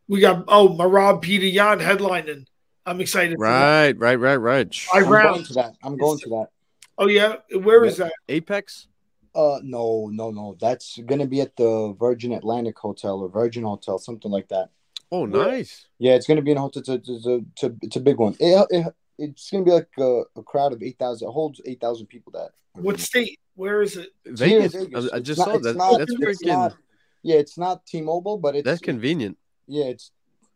We got oh Merab Petr Yan headlining. I'm excited. for. Right, right, right, right. I I'm round. going to that. I'm going to that. Oh yeah, where is that? Apex. Uh, no, no, no. That's gonna be at the Virgin Atlantic Hotel or Virgin Hotel, something like that. Oh, nice. Yeah, it's gonna be in a hotel. It's a, it's a, it's a, it's a big one. It, it, it's gonna be like a, a crowd of eight thousand. Holds eight thousand people. That What state? Where is it? It's here in Vegas. I, I It's just not- saw that. not- that's freaking. not- yeah, it's not T-Mobile, but it's that's convenient. yeah, it's,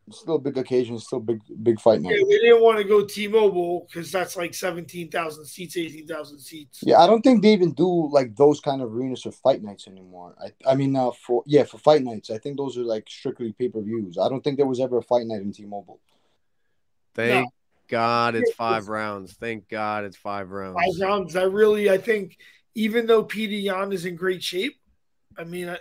it's still a big occasion. It's still a big big fight night. Yeah, they didn't want to go T-Mobile because that's like seventeen thousand seats, eighteen thousand seats. Yeah, I don't think they even do like those kind of arenas for fight nights anymore. I, I mean, uh, for yeah, for fight nights, I think those are like strictly pay per views. I don't think there was ever a fight night in T-Mobile. Thank God it's five rounds. Thank God it's five rounds. Five rounds. I really, I think, even though Petr Yan is in great shape, I mean, I,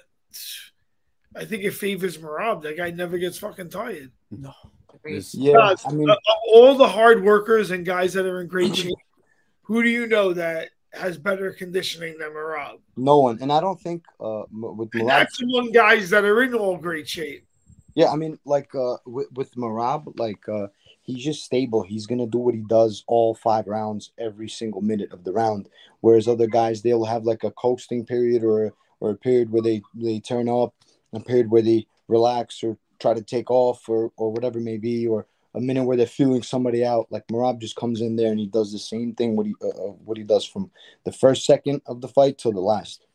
I think it favors Merab. That guy never gets fucking tired. No. Agreed. Yeah, Guys, I mean, of all the hard workers and guys that are in great shape, who do you know that has better conditioning than Merab. No one, and I don't think uh with And Merab. that's among guys that are in all great shape. Yeah, I mean, like uh with, with Merab, like uh he's just stable. He's gonna do what he does all five rounds, every single minute of the round. Whereas other guys, they'll have like a coasting period or or a period where they they turn up, a period where they relax or try to take off or or whatever may be, or a minute where they're feeling somebody out. Like Merab just comes in there and he does the same thing what he uh, uh, what he does from the first second of the fight till the last.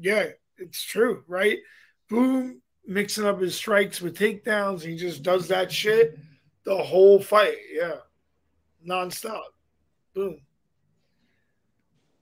Yeah, it's true, right? Boom, mixing up his strikes with takedowns. He just does that shit the whole fight. Yeah, nonstop. Boom.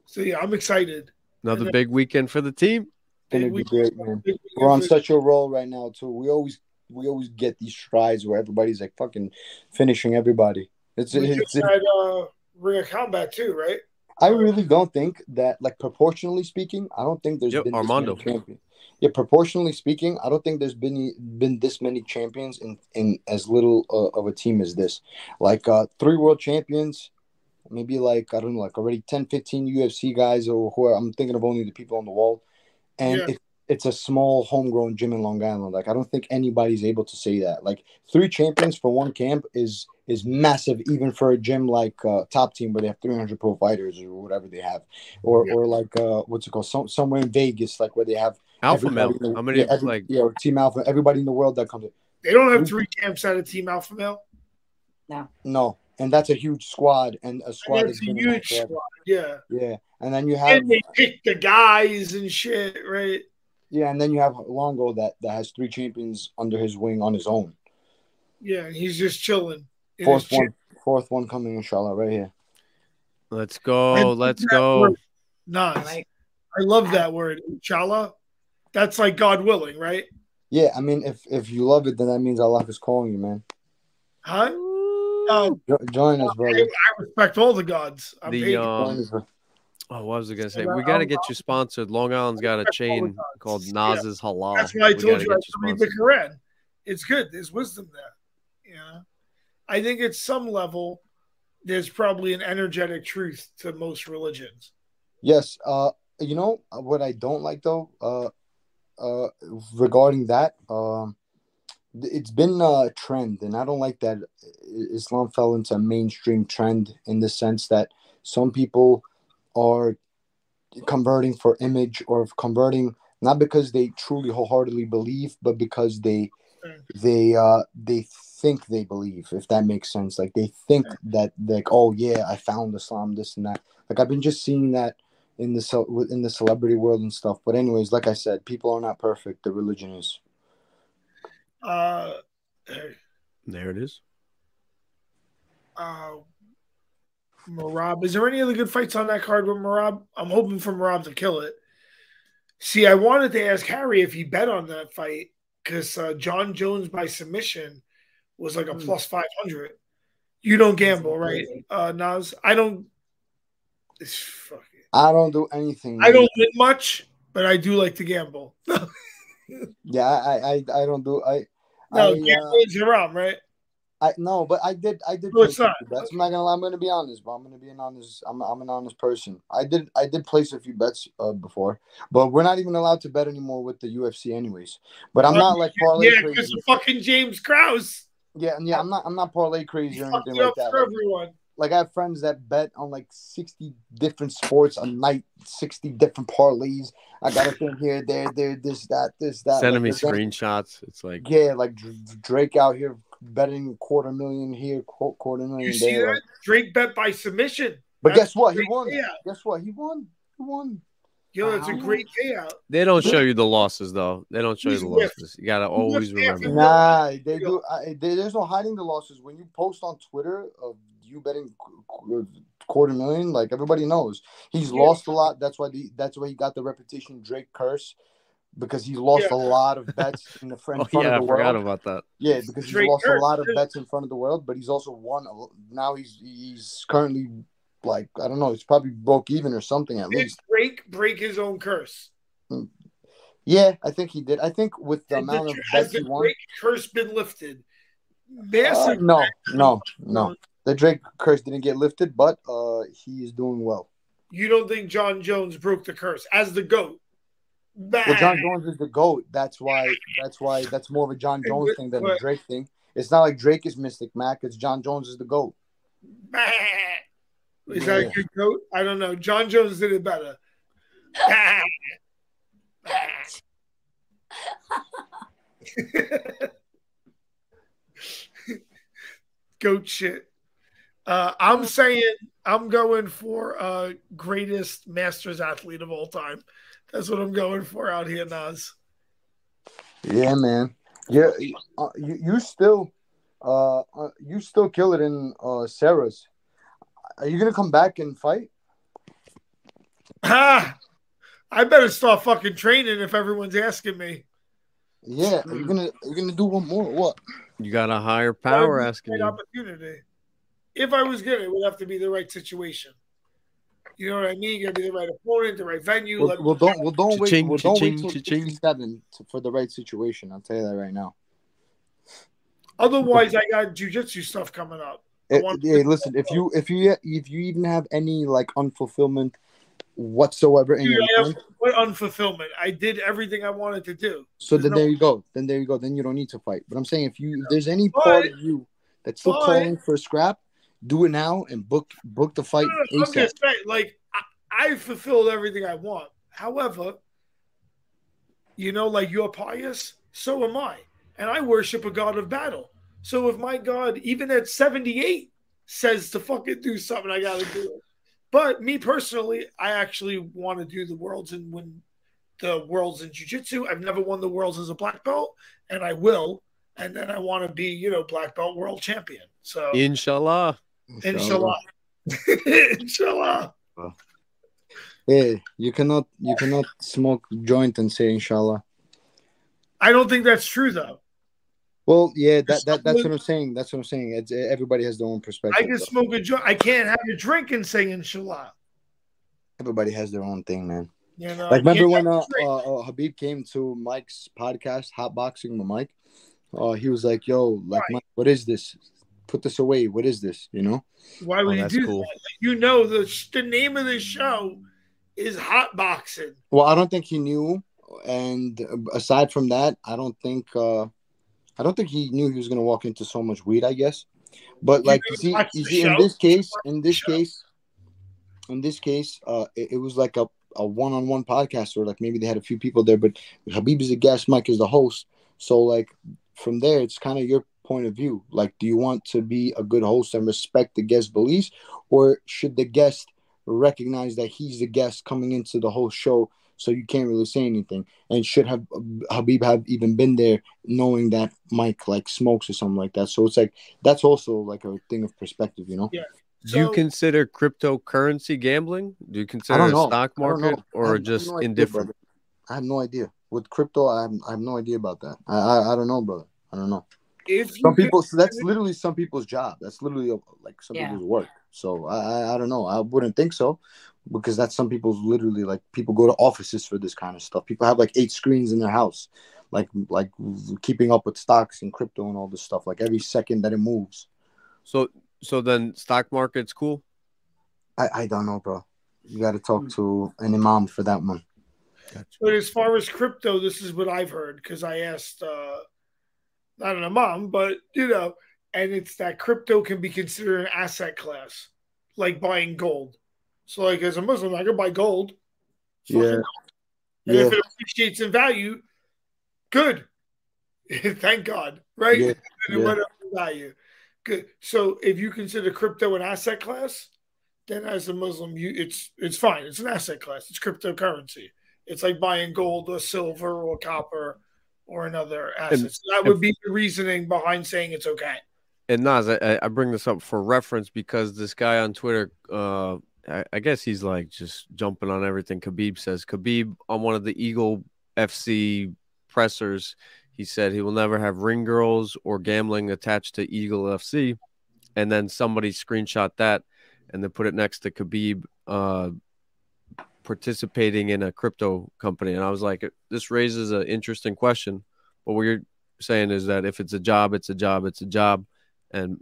So yeah, I'm excited. Another then- big weekend for the team. Gonna be great, man. We're on such a roll right now too. We always we always get these strides where everybody's like fucking finishing everybody. It's, We it's just had uh, Ring of Combat too, right? I really don't think that like proportionally speaking, I don't think there's Yep, been Armando. this many champions. Yeah, proportionally speaking, I don't think there's been been this many champions in in as little uh, of a team as this. Like uh three world champions, maybe like I don't know, like already 10, 15 UFC guys or who I'm thinking of only the people on the wall. And Yeah. it, it's a small homegrown gym in Long Island. Like I don't think anybody's able to say that. Like three champions for one camp is is massive, even for a gym like uh, Top Team where they have 300 pro fighters or whatever they have, or Yeah. or like uh, what's it called? Some, somewhere in Vegas, like where they have Alpha male. the- How many yeah, every- like yeah, Team Alpha, everybody in the world that comes. in. They don't have three camps out of Team Alpha Male. No, No, and that's a huge squad and a squad And that's that's a huge squad. Yeah. Yeah, and then you have And they pick the guys and shit, right? yeah, and then you have Longo that that has three champions under his wing on his own. Yeah, he's just chilling. Fourth his chair. one, fourth one coming inshallah right here. let's go, let's go. word, Nas. I love that word, inshallah. That's like God willing, right? Yeah, I mean, if if you love it, then that means Allah is calling you, man. Huh? Um, Jo- join us, brother. I respect all the gods. I'm The, pagan. um, Join us, bro. Oh, what was I gonna say? Yeah, We got to I'll- get you sponsored. Long Island's got a chain it does. called Yeah. Halal. That's why I We told you I to read the sponsored. Quran. It's good. There's wisdom there. Yeah, I think at some level, there's probably an energetic truth to most religions. Yes. Uh, you know what I don't like though. Uh, uh, regarding that, um, it's been a trend, and I don't like that Islam fell into a mainstream trend in the sense that some people are converting for image or converting not because they truly wholeheartedly believe, but because they Mm. they uh they think they believe if that makes sense. Like they think that like oh yeah i found islam this and that. Like i've been just seeing that in the ce- in the celebrity world and stuff but anyways like i said people are not perfect the religion is Uh, There it is. uh, Merab. Is there any other good fights on that card with Merab? I'm hoping for Merab to kill it. See, I wanted to ask Harry if he bet on that fight because uh, Jon Jones by submission was like a Hmm. plus 500. You don't gamble, right, uh, Nas? I don't. It's fucking. I don't do anything I don't win much, but I do like to gamble. yeah i i i don't do i I, uh, gambling is right? I no, but I did. I did. No, it's not. bets. I'm not gonna. lie, I'm gonna be honest, bro. I'm gonna be an honest. I'm. I'm an honest person. I did. I did place a few bets uh, before, but we're not even allowed to bet anymore with the UFC, anyways. But I'm not like parlay Yeah, because fucking James Krause. Yeah, yeah. I'm not. I'm not parlay crazy or anything like that. for everyone. like I have friends that bet on like 60 different sports a night, 60 different parlays. I got a thing here, there, there, this, that, this, that. Sending me Like, there's- screenshots. It's like Yeah, like Drake out here betting a quarter million here, qu- quarter million You see there. that? Drake bet by submission. But That's guess what? He won. payout. Guess what? He won. He won. Yo, it's a great payout. they don't show you the losses though. They don't show you the He's losses. You gotta always remember. Nah, they do. I, they, there's no hiding the losses. When you post on Twitter of you betting qu- qu- quarter million, like everybody knows, he's Yeah. lost a lot. That's why the that's why he got the reputation Drake curse because he's lost Yeah. a lot of bets in the front, Oh front yeah, of the forgot world. about that. Yeah, because he's Drake lost curse, a lot of bets in front of the world, but he's also won. A, now he's he's currently like I don't know. He's probably broke even or something at Did least. Drake break his own curse? Yeah, I think he did. I think with the And amount the- of has bets the he won. Drake curse been lifted? Uh, Massive. no, no, no. The Drake curse didn't get lifted, but uh, he is doing well. You don't think Jon Jones broke the curse as the goat? Well, Jon Jones is the goat. That's why. That's why. That's more of a Jon Jones thing than a Drake thing. It's not like Drake is Mystic Mac. It's Jon Jones is the goat. Is that a good goat? I don't know. Jon Jones did it better. goat shit. Uh, I'm saying I'm going for uh, greatest Masters athlete of all time. That's what I'm going for out here, Nas. Yeah, man. Yeah, uh, you you still, uh, uh, you still kill it in uh Serra's. Are you gonna come back and fight? Ah, I better start fucking training if everyone's asking me. Yeah. you're gonna you're gonna do one more? or What? You got a higher power asking Great you. opportunity. If I was good, it would have to be the right situation. You know what I mean? You gotta be the right opponent, the right venue. Well, well, don't well don't wait. Cha-ching, Well, don't wait cha-ching, till cha-ching. 57 to, for the right situation. I'll tell you that right now. Otherwise, I got jujitsu stuff coming up. I eh, It- hey, listen. If you if you if you even have any like unfulfillment whatsoever in Dude, your I have mind, what unfulfillment? I did everything I wanted to do. so There's then no- there you go. Then there you go. Then you don't need to fight. But I'm saying if you if there's any But- part of you that's still but- calling for a scrap, do it now and book book the fight I'm ASAP. just saying, like I, I fulfilled everything I want. However, you know, like you're pious, so am I, and I worship a god of battle. So if my god, even at 78, says to fucking do something, I gotta do it. But me personally, I actually want to do the worlds and win the worlds in jiu-jitsu. I've never won the worlds as a black belt, and I will. And then I want to be, you know, black belt world champion. So Inshallah. Inshallah. inshallah. Hey, you cannot you cannot smoke joint and say inshallah. I don't think that's true though. Well, yeah, that, that that's what I'm saying. That's what I'm saying. It's, everybody has their own perspective. I can smoke a joint. I can't have a drink and say inshallah. Everybody has their own thing, man. You know, Like, remember when uh, have a drink. uh, uh, Khabib came to Mike's podcast, Hot Boxing with Mike? Uh, he was like, "Yo, like, Right. Mike, what is this? Put this away. What is this? You know?" Why would Oh, you do cool. that? You know the the name of the show is hot boxing. Well, I don't think he knew, and uh, aside from that, I don't think uh, I don't think he knew he was gonna walk into so much weed. I guess, but You like gotta you see, you see, in this case, in this case, in this case, uh, it, it was like a a one on one podcast, or like maybe they had a few people there, but Khabib is a guest, Mike is the host, so like from there, it's kind of your point of view. Like, do you want to be a good host and respect the guest beliefs, or should the guest recognize that he's the guest coming into the whole show, so you can't really say anything? And should have Khabib have even been there, knowing that Mike like smokes or something like that? So it's like that's also like a thing of perspective, you know? Yeah. Do you consider cryptocurrency gambling? Do you consider don't a know. stock I don't know. market or I have just no idea, indifferent? brother. I have no idea. With crypto, I have, I have no idea about that. I, I I don't know, brother. I don't know. If you Some people, so that's literally some people's job. That's literally uh, like some Yeah. people's work. So I, I I don't know. I wouldn't think so because that's some people's literally like people go to offices for this kind of stuff. People have like eight screens in their house, like like keeping up with stocks and crypto and all this stuff. Like every second that it moves. So so then stock market's cool. I I don't know, bro. You got to talk to an imam for that one. But as far as crypto, this is what I've heard because I asked uh not an imam, but you know, and it's that crypto can be considered an asset class, like buying gold. So, like as a Muslim, I can buy gold. Yeah. And Yeah. if it appreciates in value, good. Thank God, right? Yeah, And it yeah. went up in value. Good. So if you consider crypto an asset class, then as a Muslim, you it's it's fine. It's an asset class. It's cryptocurrency. It's like buying gold or silver or copper or another asset. And- so that would be the reasoning behind saying it's okay. And Nas, I, I bring this up for reference because this guy on Twitter, uh, I, I guess he's like just jumping on everything Khabib says. Khabib on one of the Eagle FC pressers, he said he will never have ring girls or gambling attached to Eagle FC. And then somebody screenshot that and then put it next to Khabib uh, participating in a crypto company. And I was like, this raises an interesting question. But what you're saying is that if it's a job, it's a job, it's a job and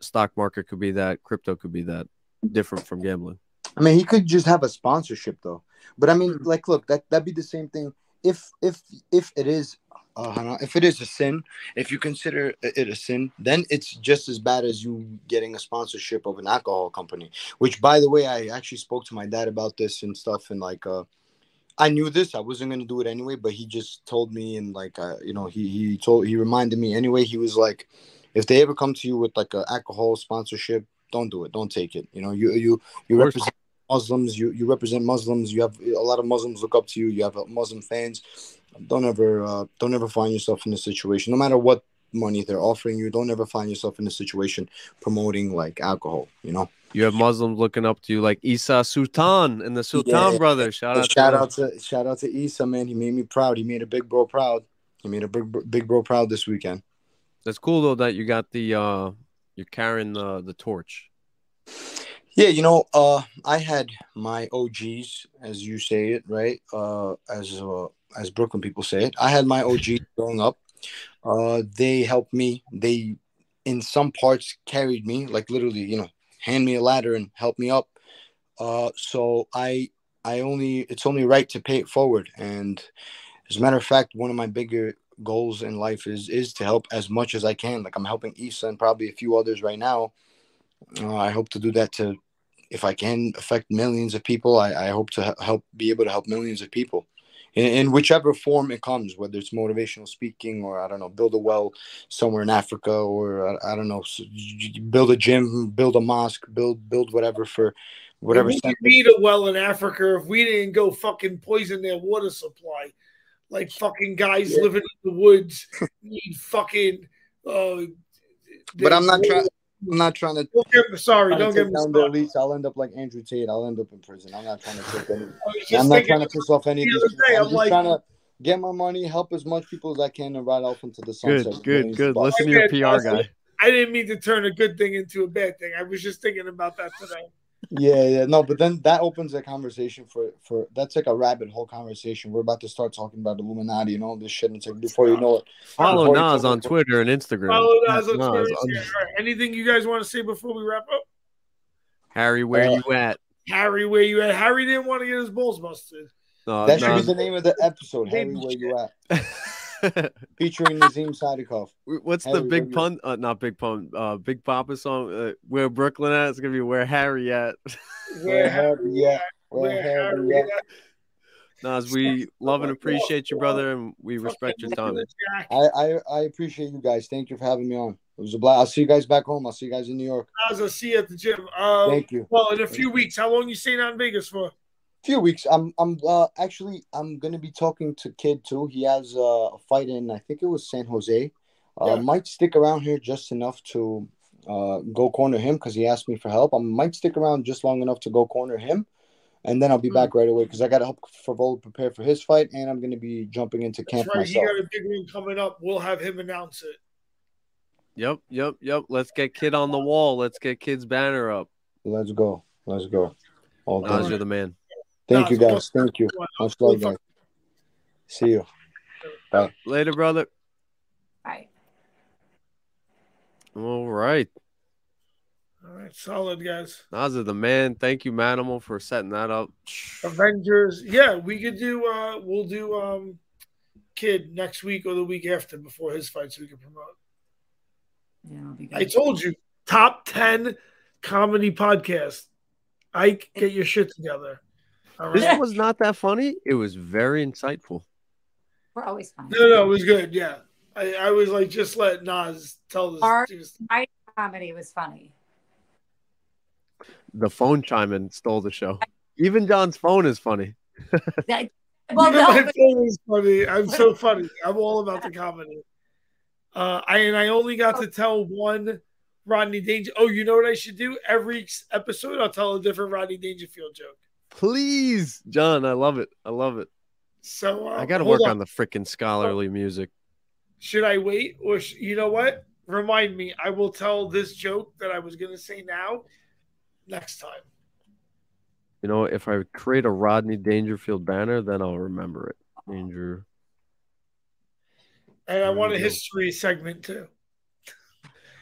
stock market could be that crypto could be that different from gambling I mean, he could just have a sponsorship though. But I mean, hmm. like, look, that that'd be the same thing. If if if it is, uh, if it is a sin, if you consider it a sin, then it's just as bad as you getting a sponsorship of an alcohol company. Which, by the way, I actually spoke to my dad about this and stuff, and like, uh, I knew this. I wasn't gonna do it anyway, but he just told me, and like, uh, you know, he he told he reminded me anyway. He was like, if they ever come to you with like a alcohol sponsorship, don't do it. Don't take it. You know, you you you represent Muslims. You you represent Muslims. You have a lot of Muslims look up to you. You have uh, Muslim fans. Don't ever uh, don't ever find yourself in a situation, no matter what money they're offering you. Don't ever find yourself in a situation promoting like alcohol. You know. You have Muslims looking up to you like Isa Sultan and the Sultan Yeah. brothers. Shout out, shout to out to shout out to isa man. He made me proud. He made a big bro proud. He made a big bro- big bro proud this weekend. That's cool though that you got the uh you're carrying the the torch. Yeah, you know, uh, I had my OGs, as you say it, right? Uh, as uh, as Brooklyn people say it, I had my OG growing up. Uh, they helped me. They, in some parts, carried me, like literally, you know, hand me a ladder and help me up. Uh, so I, I only, it's only right to pay it forward. And as a matter of fact, one of my bigger goals in life is is to help as much as I can. Like I'm helping Issa and probably a few others right now. Uh, I hope to do that to if I can affect millions of people, I, I hope to help be able to help millions of people in, in whichever form it comes, whether it's motivational speaking or I don't know, build a well somewhere in Africa or I, I don't know, s- y- y- build a gym, build a mosque, build build whatever for whatever. we need a well in Africa if we didn't go fucking poison their water supply. Like fucking guys Yeah. living in the woods need fucking. Uh, But I'm not trying. I'm not trying to. Don't get sorry. Don't get me down the started. elites. I'll end up like Andrew Tate. I'll end up in prison. I'm not trying to take any. I was just I'm not trying to piss off any of the these day, I'm I'm just like- trying to get my money, help as much people as I can, and ride off into the sunset. Good, good, good. of bucks. Listen to your PR guy. I didn't mean to turn a good thing into a bad thing. I was just thinking about that today. Yeah, yeah, no, but then that opens a conversation for for that's like a rabbit hole conversation. We're about to start talking about Illuminati and all this shit, and it's like before you know it, Follow Before Nas on about- Twitter and Instagram. Follow us on Twitter. on- Yeah, all right. Anything you guys want to say before we wrap up? Harry, where Uh, you at? Harry, where you at? Harry didn't want to get his balls busted. Uh, that should Nas- be the name of the episode. Harry, where you at? Featuring Nazim Sadykhov. What's the big where pun? Uh, not big pun. Uh, big Papa song. Uh, where Brooklyn at? It's gonna be where Harry at. Where Harry at? Where Where Harry Harry at? at? Nas, we love and appreciate you, brother, and we respect your time. I, I I appreciate you guys. Thank you for having me on. It was a blast. I'll see you guys back home. I'll see you guys in New York. Nas, I'll see you at the gym. Um, Thank you. Well, in a few weeks. How long you staying out in Vegas for? Few weeks. I'm I'm uh, actually I'm gonna be talking to Kid too. He has uh, a fight in I think it was San Jose. Uh, Yeah. Might stick around here just enough to uh, go corner him because he asked me for help. I might stick around just long enough to go corner him, and then I'll be Hmm. back right away because I got to help Favol prepare for his fight, and I'm gonna be jumping into camp That's right. He myself. got a big one coming up. We'll have him announce it. Yep, yep, yep. Let's get kid on the wall. Let's get kid's banner up. Let's go. Let's go. All Nas, you're the man. Thank you Nas, guys. Thank you. Much love, guys. See you. Bye. Later, brother. Bye. All right. All right, solid guys. Nas is the man. Thank you, Manimal, for setting that up. Avengers. Yeah, we could do. uh We'll do um Kid next week or the week after before his fight, so we can promote. Yeah, be good. I told you, top ten comedy podcast. Ike, get your shit together. All This was not that funny. It was very insightful. We're always fine. No, no, it was good. Yeah, I, I was like, just let Nas tell this. Our- just- Comedy was funny. The phone chiming stole the show. Even John's phone is funny. That- well, You know, my no, but- phone is funny. I'm so funny. I'm all about the comedy. Uh, I and I only got to tell one Rodney Danger. Oh, you know what I should do? Every episode, I'll tell a different Rodney Dangerfield joke. Please, John. I love it. I love it. So uh, I got to work on. on the freaking scholarly music. Should I wait, or sh- you know what? Remind me. I will tell this joke that I was gonna say now next time. You know, if I create a Rodney Dangerfield banner, then I'll remember it. Danger. And I want a history segment too.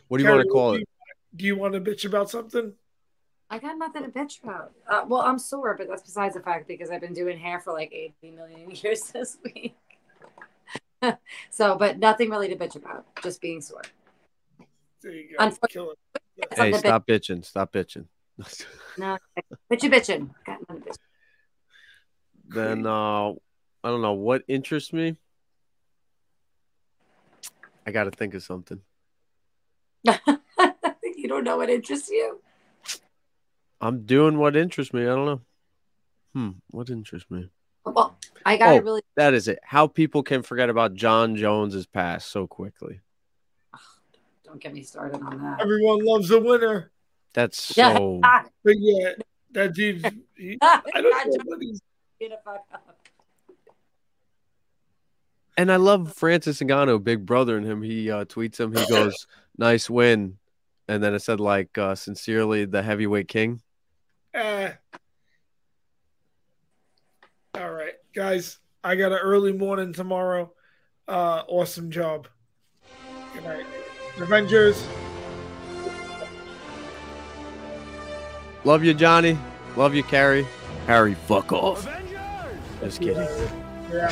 What do you want to call do it? Do you want to bitch about something? I got nothing to bitch about. Uh, well, I'm sore, but that's besides the fact because I've been doing hair for like 80 million years this week. so, but nothing really to bitch about. Just being sore. There you go. Unfortunately- Hey, Something to stop bitching. Stop bitching. No, bitchy bitching. Got nothing to bitch. then uh I don't know what interests me. I got to think of something. you don't know what interests you. I'm doing what interests me. I don't know. Hmm, what interests me? Well, I gotta Oh. really. That is it. How people can forget about Jon Jones's past so quickly. Don't get me started on that. Everyone loves a winner. That's Yeah. so But yeah, that dude. He, I don't know what he's. Get the fuck up. And I love Francis Ngannou, big brother in him. He uh, tweets him. He goes, "Nice win," and then it said like, uh, "Sincerely, the heavyweight king." Uh, all right, guys. I got an early morning tomorrow. Uh, awesome job. Good night, Avengers. Love you, Johnny. Love you, Kerry. Harry, fuck off. Avengers! Just kidding. You're